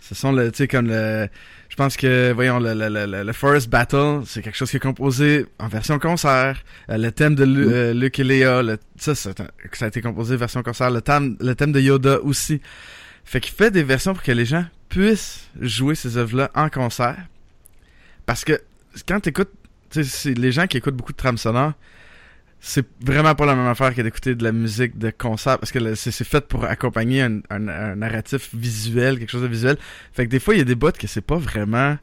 Ce sont le, tu sais, comme le, je pense que, voyons, le, le, le, le- Forest Battle, c'est quelque chose qui est composé en version concert. Euh, le thème de Lu- Mhm. euh, Luke et Leia, le- ça, un- ça a été composé version concert. Le thème, le thème de Yoda aussi. Fait qu'il fait des versions pour que les gens puissent jouer ces œuvres-là en concert. Parce que quand t'écoutes, tu sais, c'est les gens qui écoutent beaucoup de trames sonores, c'est vraiment pas la même affaire que d'écouter de la musique de concert parce que c'est fait pour accompagner un, un- un narratif visuel, quelque chose de visuel. Fait que des fois, il y a des bouts que c'est pas vraiment.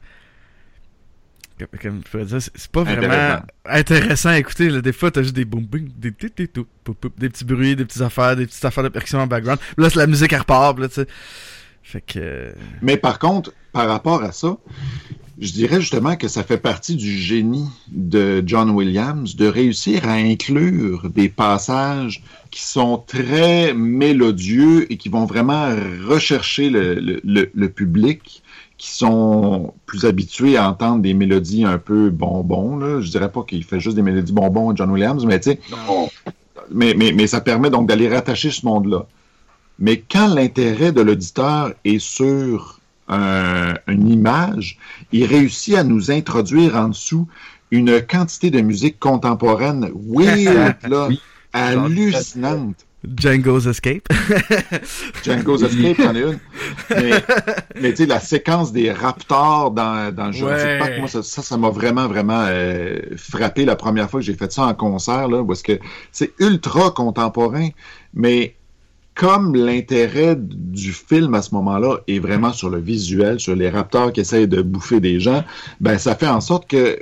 Comme, je pourrais dire, c'est pas vraiment Intéressant. intéressant à écouter. Là. Des fois, t'as juste des boum boum, des tout, des petits bruits, des petites affaires, des petites affaires de percussion en background. Là, c'est la musique à repart, là, tu sais. Fait que. euh, Mais par contre, par rapport à ça, je dirais justement que ça fait partie du génie de John Williams de réussir à inclure des passages qui sont très mélodieux et qui vont vraiment rechercher le, le- le- le public qui sont plus habitués à entendre des mélodies un peu bonbons. Là. Je dirais pas qu'il fait juste des mélodies bonbons, John Williams, mais tu sais, On- mais, mais, mais ça permet donc d'aller rattacher ce monde-là. Mais quand l'intérêt de l'auditeur est sur un- une image, il réussit à nous introduire en dessous une quantité de musique contemporaine weird, là, Oui. hallucinante. Django's Escape. Django's Escape, c'en est une. Mais, mais tu sais, la séquence des Raptors dans, dans Jurassic Ouais. Park, moi, ça, ça ça m'a vraiment, vraiment euh, frappé la première fois que j'ai fait ça en concert, là, parce que c'est ultra contemporain, mais comme l'intérêt du film à ce moment-là est vraiment sur le visuel, sur les raptors qui essayent de bouffer des gens, ben ça fait en sorte que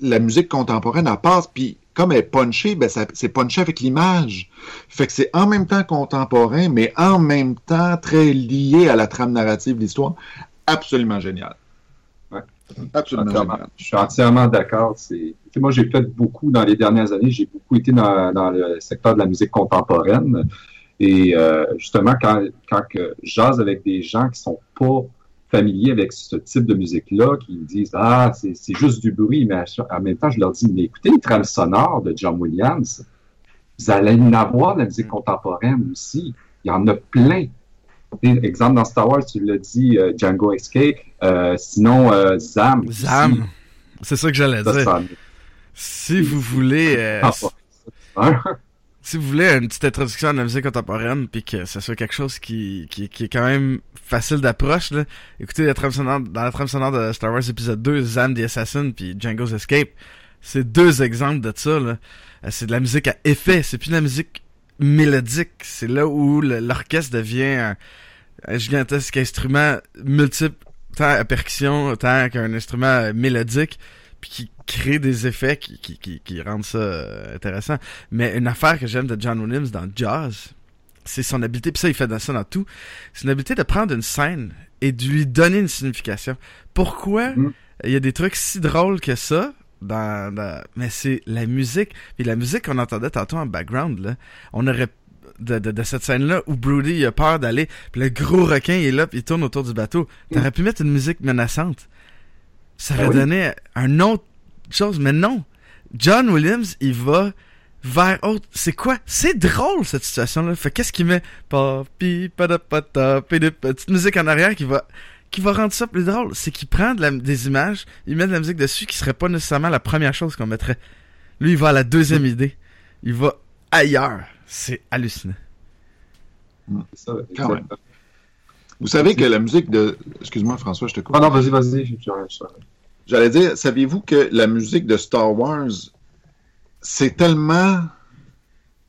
la musique contemporaine, elle passe, puis comme elle est punchée, ben c'est punché avec l'image. Fait que c'est en même temps contemporain, mais en même temps très lié à la trame narrative de l'histoire. Absolument génial. Ouais. Absolument génial. Je suis entièrement d'accord. C'est, moi, j'ai fait beaucoup dans les dernières années. J'ai beaucoup été dans, dans le secteur de la musique contemporaine. Et euh, justement, quand, quand jase avec des gens qui sont pas familiers avec ce type de musique-là, qui me disent Ah, c'est, c'est juste du bruit, mais en même temps, je leur dis Mais écoutez les trames sonores de John Williams. Vous allez en avoir de la musique contemporaine aussi. Il y en a plein. Exemple, dans Star Wars, tu l'as dit, euh, Django Escape. Euh, sinon, euh, Zam. Zam. C'est ça que j'allais dire. ça- Si vous voulez, euh, Ah? si vous voulez une petite introduction à la musique contemporaine, puis que ce soit quelque chose qui, qui, qui est quand même facile d'approche, écoutez la trame sonore, dans la trame sonore de Star Wars épisode 2, Zam the Assassin, puis Django's Escape, c'est deux exemples de ça. Euh, C'est de la musique à effet, c'est plus de la musique mélodique. C'est là où l'orchestre devient un, un gigantesque instrument multiple, tant à percussion, tant qu'un instrument euh, mélodique, puis qui crée des effets qui, qui, qui, qui rendent ça euh, intéressant. Mais une affaire que j'aime de John Williams dans jazz, c'est son habileté, puis ça il fait dans ça dans tout, c'est une habileté de prendre une scène et de lui donner une signification. Pourquoi Mm. il y a des trucs si drôles que ça dans, dans- mais c'est la musique, puis la musique qu'on entendait tantôt en background là, on aurait de, de, de cette scène-là où Brody il a peur d'aller, puis le gros requin il est là, puis il tourne autour du bateau. T'aurais pu mettre une musique menaçante. Ça aurait Ah oui. donné un autre chose, mais non. John Williams, il va vers autre. C'est quoi? C'est drôle, cette situation-là. Fait qu'est-ce qu'il met? Papi, padapata, petite musique en arrière qui va, qui va rendre ça plus drôle? C'est qu'il prend de la- des images, il met de la musique dessus qui serait pas nécessairement la première chose qu'on mettrait. Lui, il va à la deuxième idée. Il va ailleurs. C'est hallucinant. C'est ça. Vous savez que la musique de... Excuse-moi François, je te coupe. Ah non, vas-y, vas-y. J'allais dire, saviez-vous que la musique de Star Wars, c'est tellement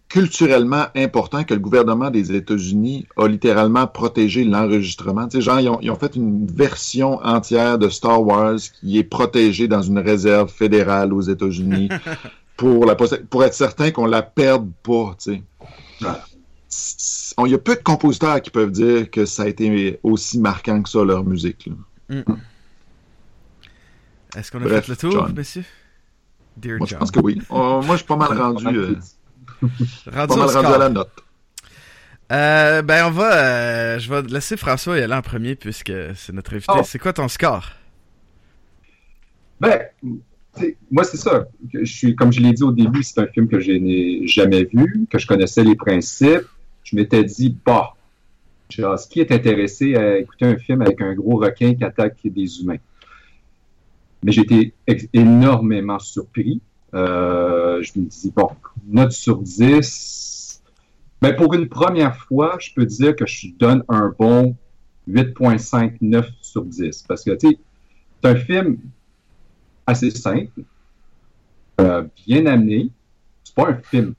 culturellement important que le gouvernement des États-Unis a littéralement protégé l'enregistrement? Tu sais, genre, ils ont, ils ont fait une version entière de Star Wars qui est protégée dans une réserve fédérale aux États-Unis pour, la, possé- pour être certain qu'on la perde pas, tu sais. Voilà. Il y a peu de compositeurs qui peuvent dire que ça a été aussi marquant que ça, leur musique. là. Est-ce qu'on a Bref, fait le tour, John. messieurs? Dear Moi, je pense que oui. Euh, moi, je suis pas mal rendu, euh, Rendu pas au mal rendu score. à la note. Euh, ben, on va. euh, je vais laisser François y aller en premier puisque c'est notre invité. Oh. C'est quoi ton score? Ben, moi, c'est ça. Je suis, comme je l'ai dit au début, c'est un film que je n'ai jamais vu, que je connaissais les principes. Je m'étais dit, bah, qui est intéressé à écouter un film avec un gros requin qui attaque des humains? Mais ex- énormément surpris. Euh, je me dis, bon, note sur 10. Ben, pour une première fois, je peux dire que je donne un bon 8.59 sur 10. Parce que, tu sais, c'est un film assez simple, euh, bien amené. C'est pas un film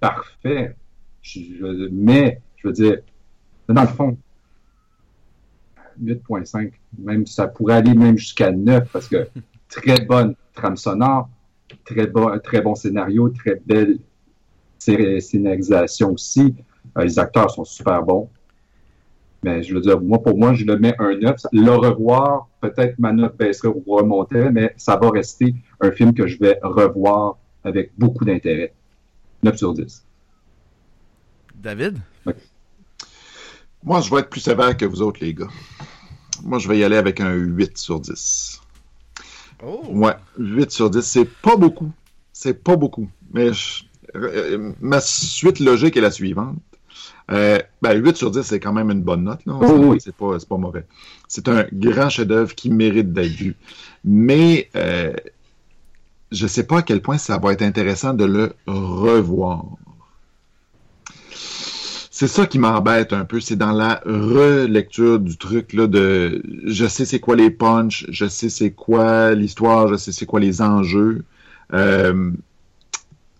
parfait, je- je- mais je veux dire, dans le fond, 8.5, même ça pourrait aller même jusqu'à 9 parce que très bonne trame sonore, très bon, très bon scénario, très belle scé- scénarisation aussi. Euh, les acteurs sont super bons. Mais je veux dire, moi, pour moi, je le mets un 9. Le revoir, peut-être ma note baisserait ou remonterait, mais ça va rester un film que je vais revoir avec beaucoup d'intérêt. 9 sur 10. David? Moi, je vais être plus sévère que vous autres, les gars. Moi, je vais y aller avec un 8 sur 10. Oh! Ouais, 8 sur 10, c'est pas beaucoup. C'est pas beaucoup. Mais je- euh, ma suite logique est la suivante. Euh, ben, 8 sur 10, c'est quand même une bonne note. Oh, oui. C'est pas, pas mauvais. C'est un grand chef-d'œuvre qui mérite d'être vu. Mais euh, je sais pas à quel point ça va être intéressant de le revoir. C'est ça qui m'embête un peu, c'est dans la relecture du truc là de je sais c'est quoi les punchs, je sais c'est quoi l'histoire, je sais c'est quoi les enjeux. Euh,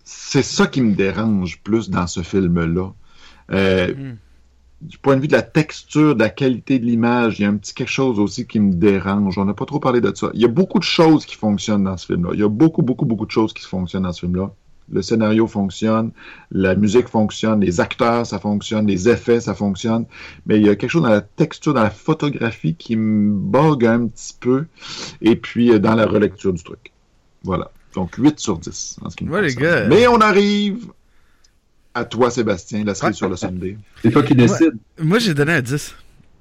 c'est ça qui me dérange plus dans ce film-là. Euh, Mm. Du point de vue de la texture, de la qualité de l'image, il y a un petit quelque chose aussi qui me dérange. On n'a pas trop parlé de ça. Il y a beaucoup de choses qui fonctionnent dans ce film-là. Il y a beaucoup, beaucoup, beaucoup de choses qui fonctionnent dans ce film-là. Le scénario fonctionne, la musique fonctionne, les acteurs, ça fonctionne, les effets, ça fonctionne. Mais il y a quelque chose dans la texture, dans la photographie qui me bug un petit peu. Et puis euh, dans la relecture du truc. Voilà. Donc 8 sur 10 en ce qui me Ouais, les gars. Mais on arrive à toi, Sébastien, la Ouais. sur le Sunday. C'est toi qui décides. Moi, j'ai donné un 10.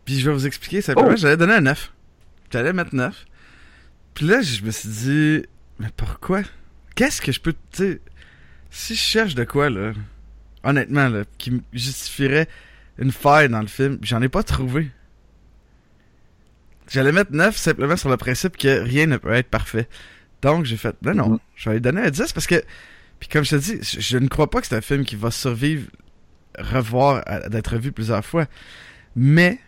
Puis je vais vous expliquer simplement. Oh. J'allais donner un 9. J'allais mettre 9. Puis là, je me suis dit, mais pourquoi? Qu'est-ce que je peux, tu sais, si je cherche de quoi, là, honnêtement, là, qui justifierait une faille dans le film, j'en ai pas trouvé. J'allais mettre 9 simplement sur le principe que rien ne peut être parfait. Donc, j'ai fait, ben non, Mhm. je vais lui donner un 10 parce que, puis comme je te dis, je, je ne crois pas que c'est un film qui va survivre, revoir, d'être vu plusieurs fois. Mais,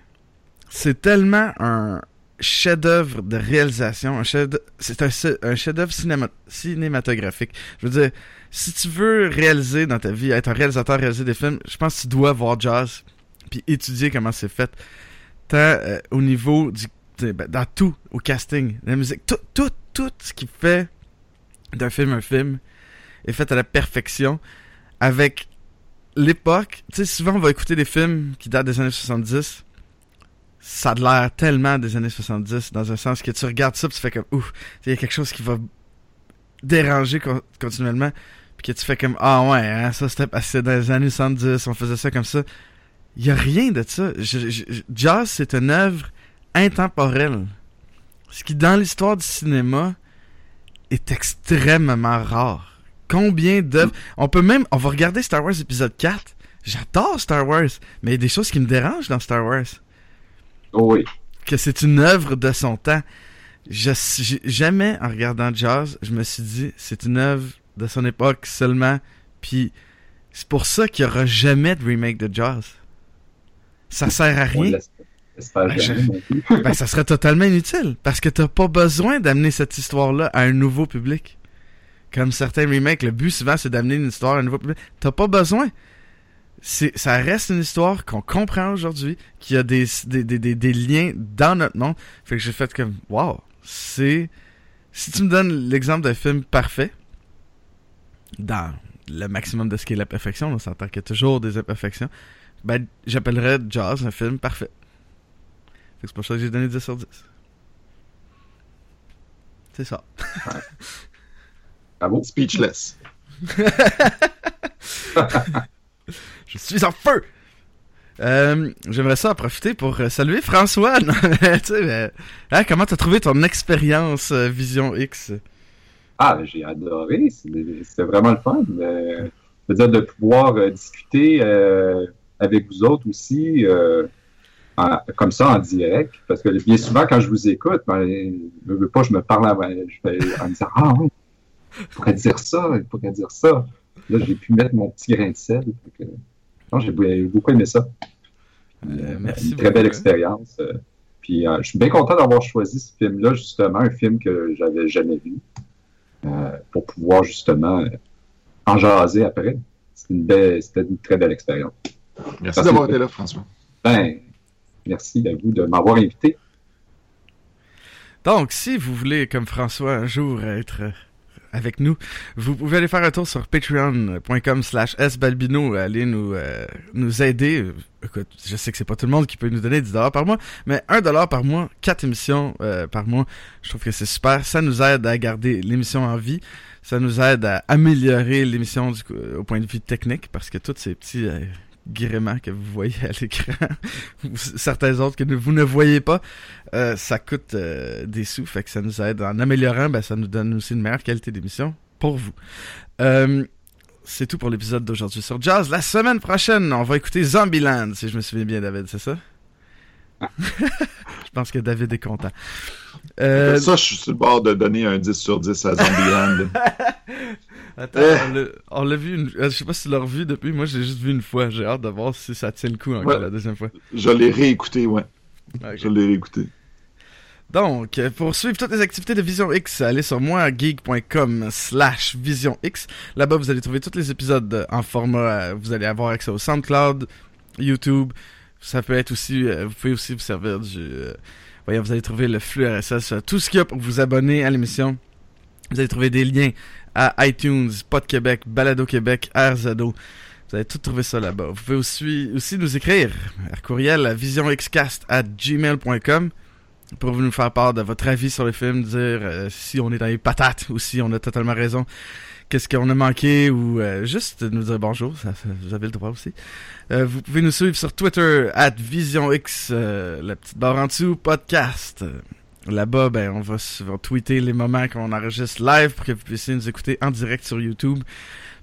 c'est tellement un chef-d'œuvre de réalisation, un chef c'est un, chef-d'œuvre cinéma- cinématographique. Je veux dire, si tu veux réaliser dans ta vie, être un réalisateur, réaliser des films, je pense que tu dois voir Jazz, puis étudier comment c'est fait. Tant euh, au niveau du, ben, dans tout, au casting, la musique, tout, tout, tout ce qui fait d'un film un film est fait à la perfection avec l'époque. Tu sais, souvent on va écouter des films qui datent des années 70 ça a l'air tellement des années 70 dans un sens que tu regardes ça pis tu fais comme ouf, il y a quelque chose qui va déranger con- continuellement puis que tu fais comme ah ouais, hein, ça c'était passé dans les années 70, on faisait ça comme ça. Il y a rien de ça. Je- je- je- Jazz c'est une œuvre intemporelle. Ce qui dans l'histoire du cinéma est extrêmement rare. Combien d'œuvres? On peut même on va regarder Star Wars épisode 4. J'adore Star Wars, mais il y a des choses qui me dérangent dans Star Wars oui. que c'est une œuvre de son temps. Je, jamais en regardant Jazz, je me suis dit c'est une œuvre de son époque seulement. Puis c'est pour ça qu'il y aura jamais de remake de Jazz. Ça sert à rien. Ben, je- ben, ça serait totalement inutile. Parce que t'as pas besoin d'amener cette histoire-là à un nouveau public. Comme certains remakes, le but souvent c'est d'amener une histoire à un nouveau public. T'as pas besoin. Ça reste une histoire qu'on comprend aujourd'hui, qui a des, des, des, des, des liens dans notre monde. Fait que j'ai fait comme, wow, c'est, si tu me donnes l'exemple d'un film parfait, dans le maximum de ce qui est la perfection, on s'entend qu'il y a toujours des imperfections, ben, j'appellerais Jaws un film parfait. C'est pour ça que j'ai donné 10 sur 10. C'est ça. Bravo. Speechless. Je suis en feu! Euh, J'aimerais ça en profiter pour euh, saluer François. Tu sais, mais, hein, comment t'as trouvé ton expérience euh, Vision X? Ah, ben, j'ai adoré. C'était vraiment le fun. Euh, je veux dire, de pouvoir euh, discuter euh, avec vous autres aussi, euh, en- comme ça, en direct. Parce que bien souvent, quand je vous écoute, ben, je veux pas, je me parle en, je fais- en me disant Ah oui, il pourrait dire ça, il pourrait dire ça. Là, j'ai pu mettre mon petit grain de sel. Que, non, j'ai beaucoup aimé ça. Euh, Une merci très belle hein. expérience. euh, Puis euh, je suis bien content d'avoir choisi ce film-là, justement, un film que j'avais jamais vu, euh, pour pouvoir justement euh, en jaser après. C'était une, belle- c'était une très belle expérience. Merci d'avoir été là, François. Ben, merci à vous de m'avoir invité. Donc, si vous voulez, comme François, un jour être euh, avec nous, vous pouvez aller faire un tour sur patreon.com slash sbalbino, aller nous, euh, nous aider. Écoute, je sais que c'est pas tout le monde qui peut nous donner 10$ par mois, mais 1$ par mois, 4 émissions euh, par mois, je trouve que c'est super. Ça nous aide à garder l'émission en vie. Ça nous aide à améliorer l'émission euh, au point de vue technique, parce que tous ces petits euh, gréements que vous voyez à l'écran, ou certains autres que vous ne voyez pas, euh, ça coûte euh, des sous, fait que ça nous aide. En améliorant, ben, ça nous donne aussi une meilleure qualité d'émission pour vous. Euh, c'est tout pour l'épisode d'aujourd'hui sur Jazz. La semaine prochaine, on va écouter Zombieland, si je me souviens bien, David, c'est ça? je pense que David est content. Euh, Ça, je suis sur le bord de donner un 10 sur 10 à Zombieland. Attends, Euh. on l'a- vu, une... euh, je sais pas si tu l'as revu depuis, moi j'ai juste vu une fois, j'ai hâte de voir si ça tient le coup encore Ouais. la deuxième fois. je l'ai réécouté, ouais. Ok. Je l'ai réécouté. Donc, pour suivre toutes les activités de Vision X, allez sur moigeek.com slash Vision X. Là-bas, vous allez trouver tous les épisodes en format, euh, vous allez avoir accès au SoundCloud, YouTube. Ça peut être aussi, vous pouvez aussi vous servir du, voyons, vous allez trouver le flux RSS, tout ce qu'il y a pour vous abonner à l'émission. Vous allez trouver des liens à iTunes, Pod Québec, Balado Québec, RZO. Vous allez tout trouver ça là-bas. Vous pouvez aussi, aussi nous écrire à courriel à visionxcast gmail.com pour nous faire part de votre avis sur le film, dire euh, si on est dans les patates ou si on a totalement raison, qu'est-ce qu'on a manqué ou euh, juste nous dire bonjour, vous avez le droit aussi. Euh, vous pouvez nous suivre sur Twitter, at VisionX, la petite barre en dessous, podcast. Là-bas, ben, on va, tweeter les moments qu'on enregistre live pour que vous puissiez nous écouter en direct sur YouTube.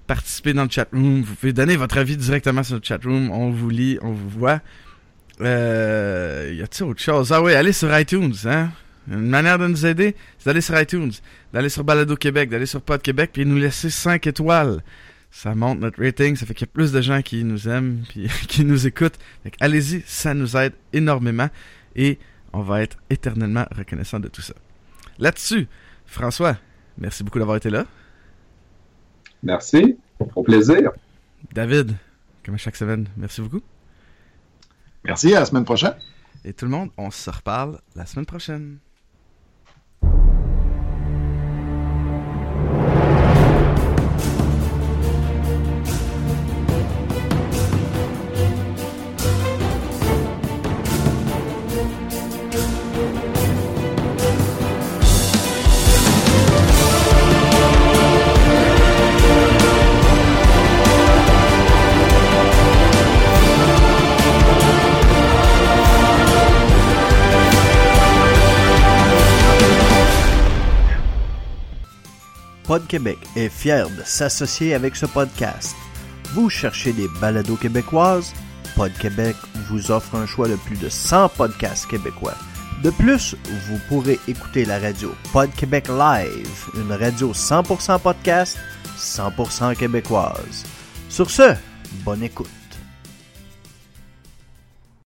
Participer dans le chat room. Vous pouvez donner votre avis directement sur le chat room. On vous lit, on vous voit. Euh, y a-t-il autre chose? Ah oui, allez sur iTunes, hein? Une manière de nous aider, c'est d'aller sur iTunes, d'aller sur Balado Québec, d'aller sur Pod Québec, puis nous laisser 5 étoiles. Ça monte notre rating, ça fait qu'il y a plus de gens qui nous aiment, puis qui nous écoutent. Fait allez-y, ça nous aide énormément, et on va être éternellement reconnaissant de tout ça. Là-dessus, François, merci beaucoup d'avoir été là. Merci. Au plaisir. David, comme à chaque semaine, merci beaucoup. Merci, à la semaine prochaine. Et tout le monde, on se reparle la semaine prochaine. Pod Québec est fier de s'associer avec ce podcast. Vous cherchez des balados québécoises? Pod Québec vous offre un choix de plus de 100 podcasts québécois. De plus, vous pourrez écouter la radio Pod Québec Live, une radio 100% podcast, 100% québécoise. Sur ce, bonne écoute.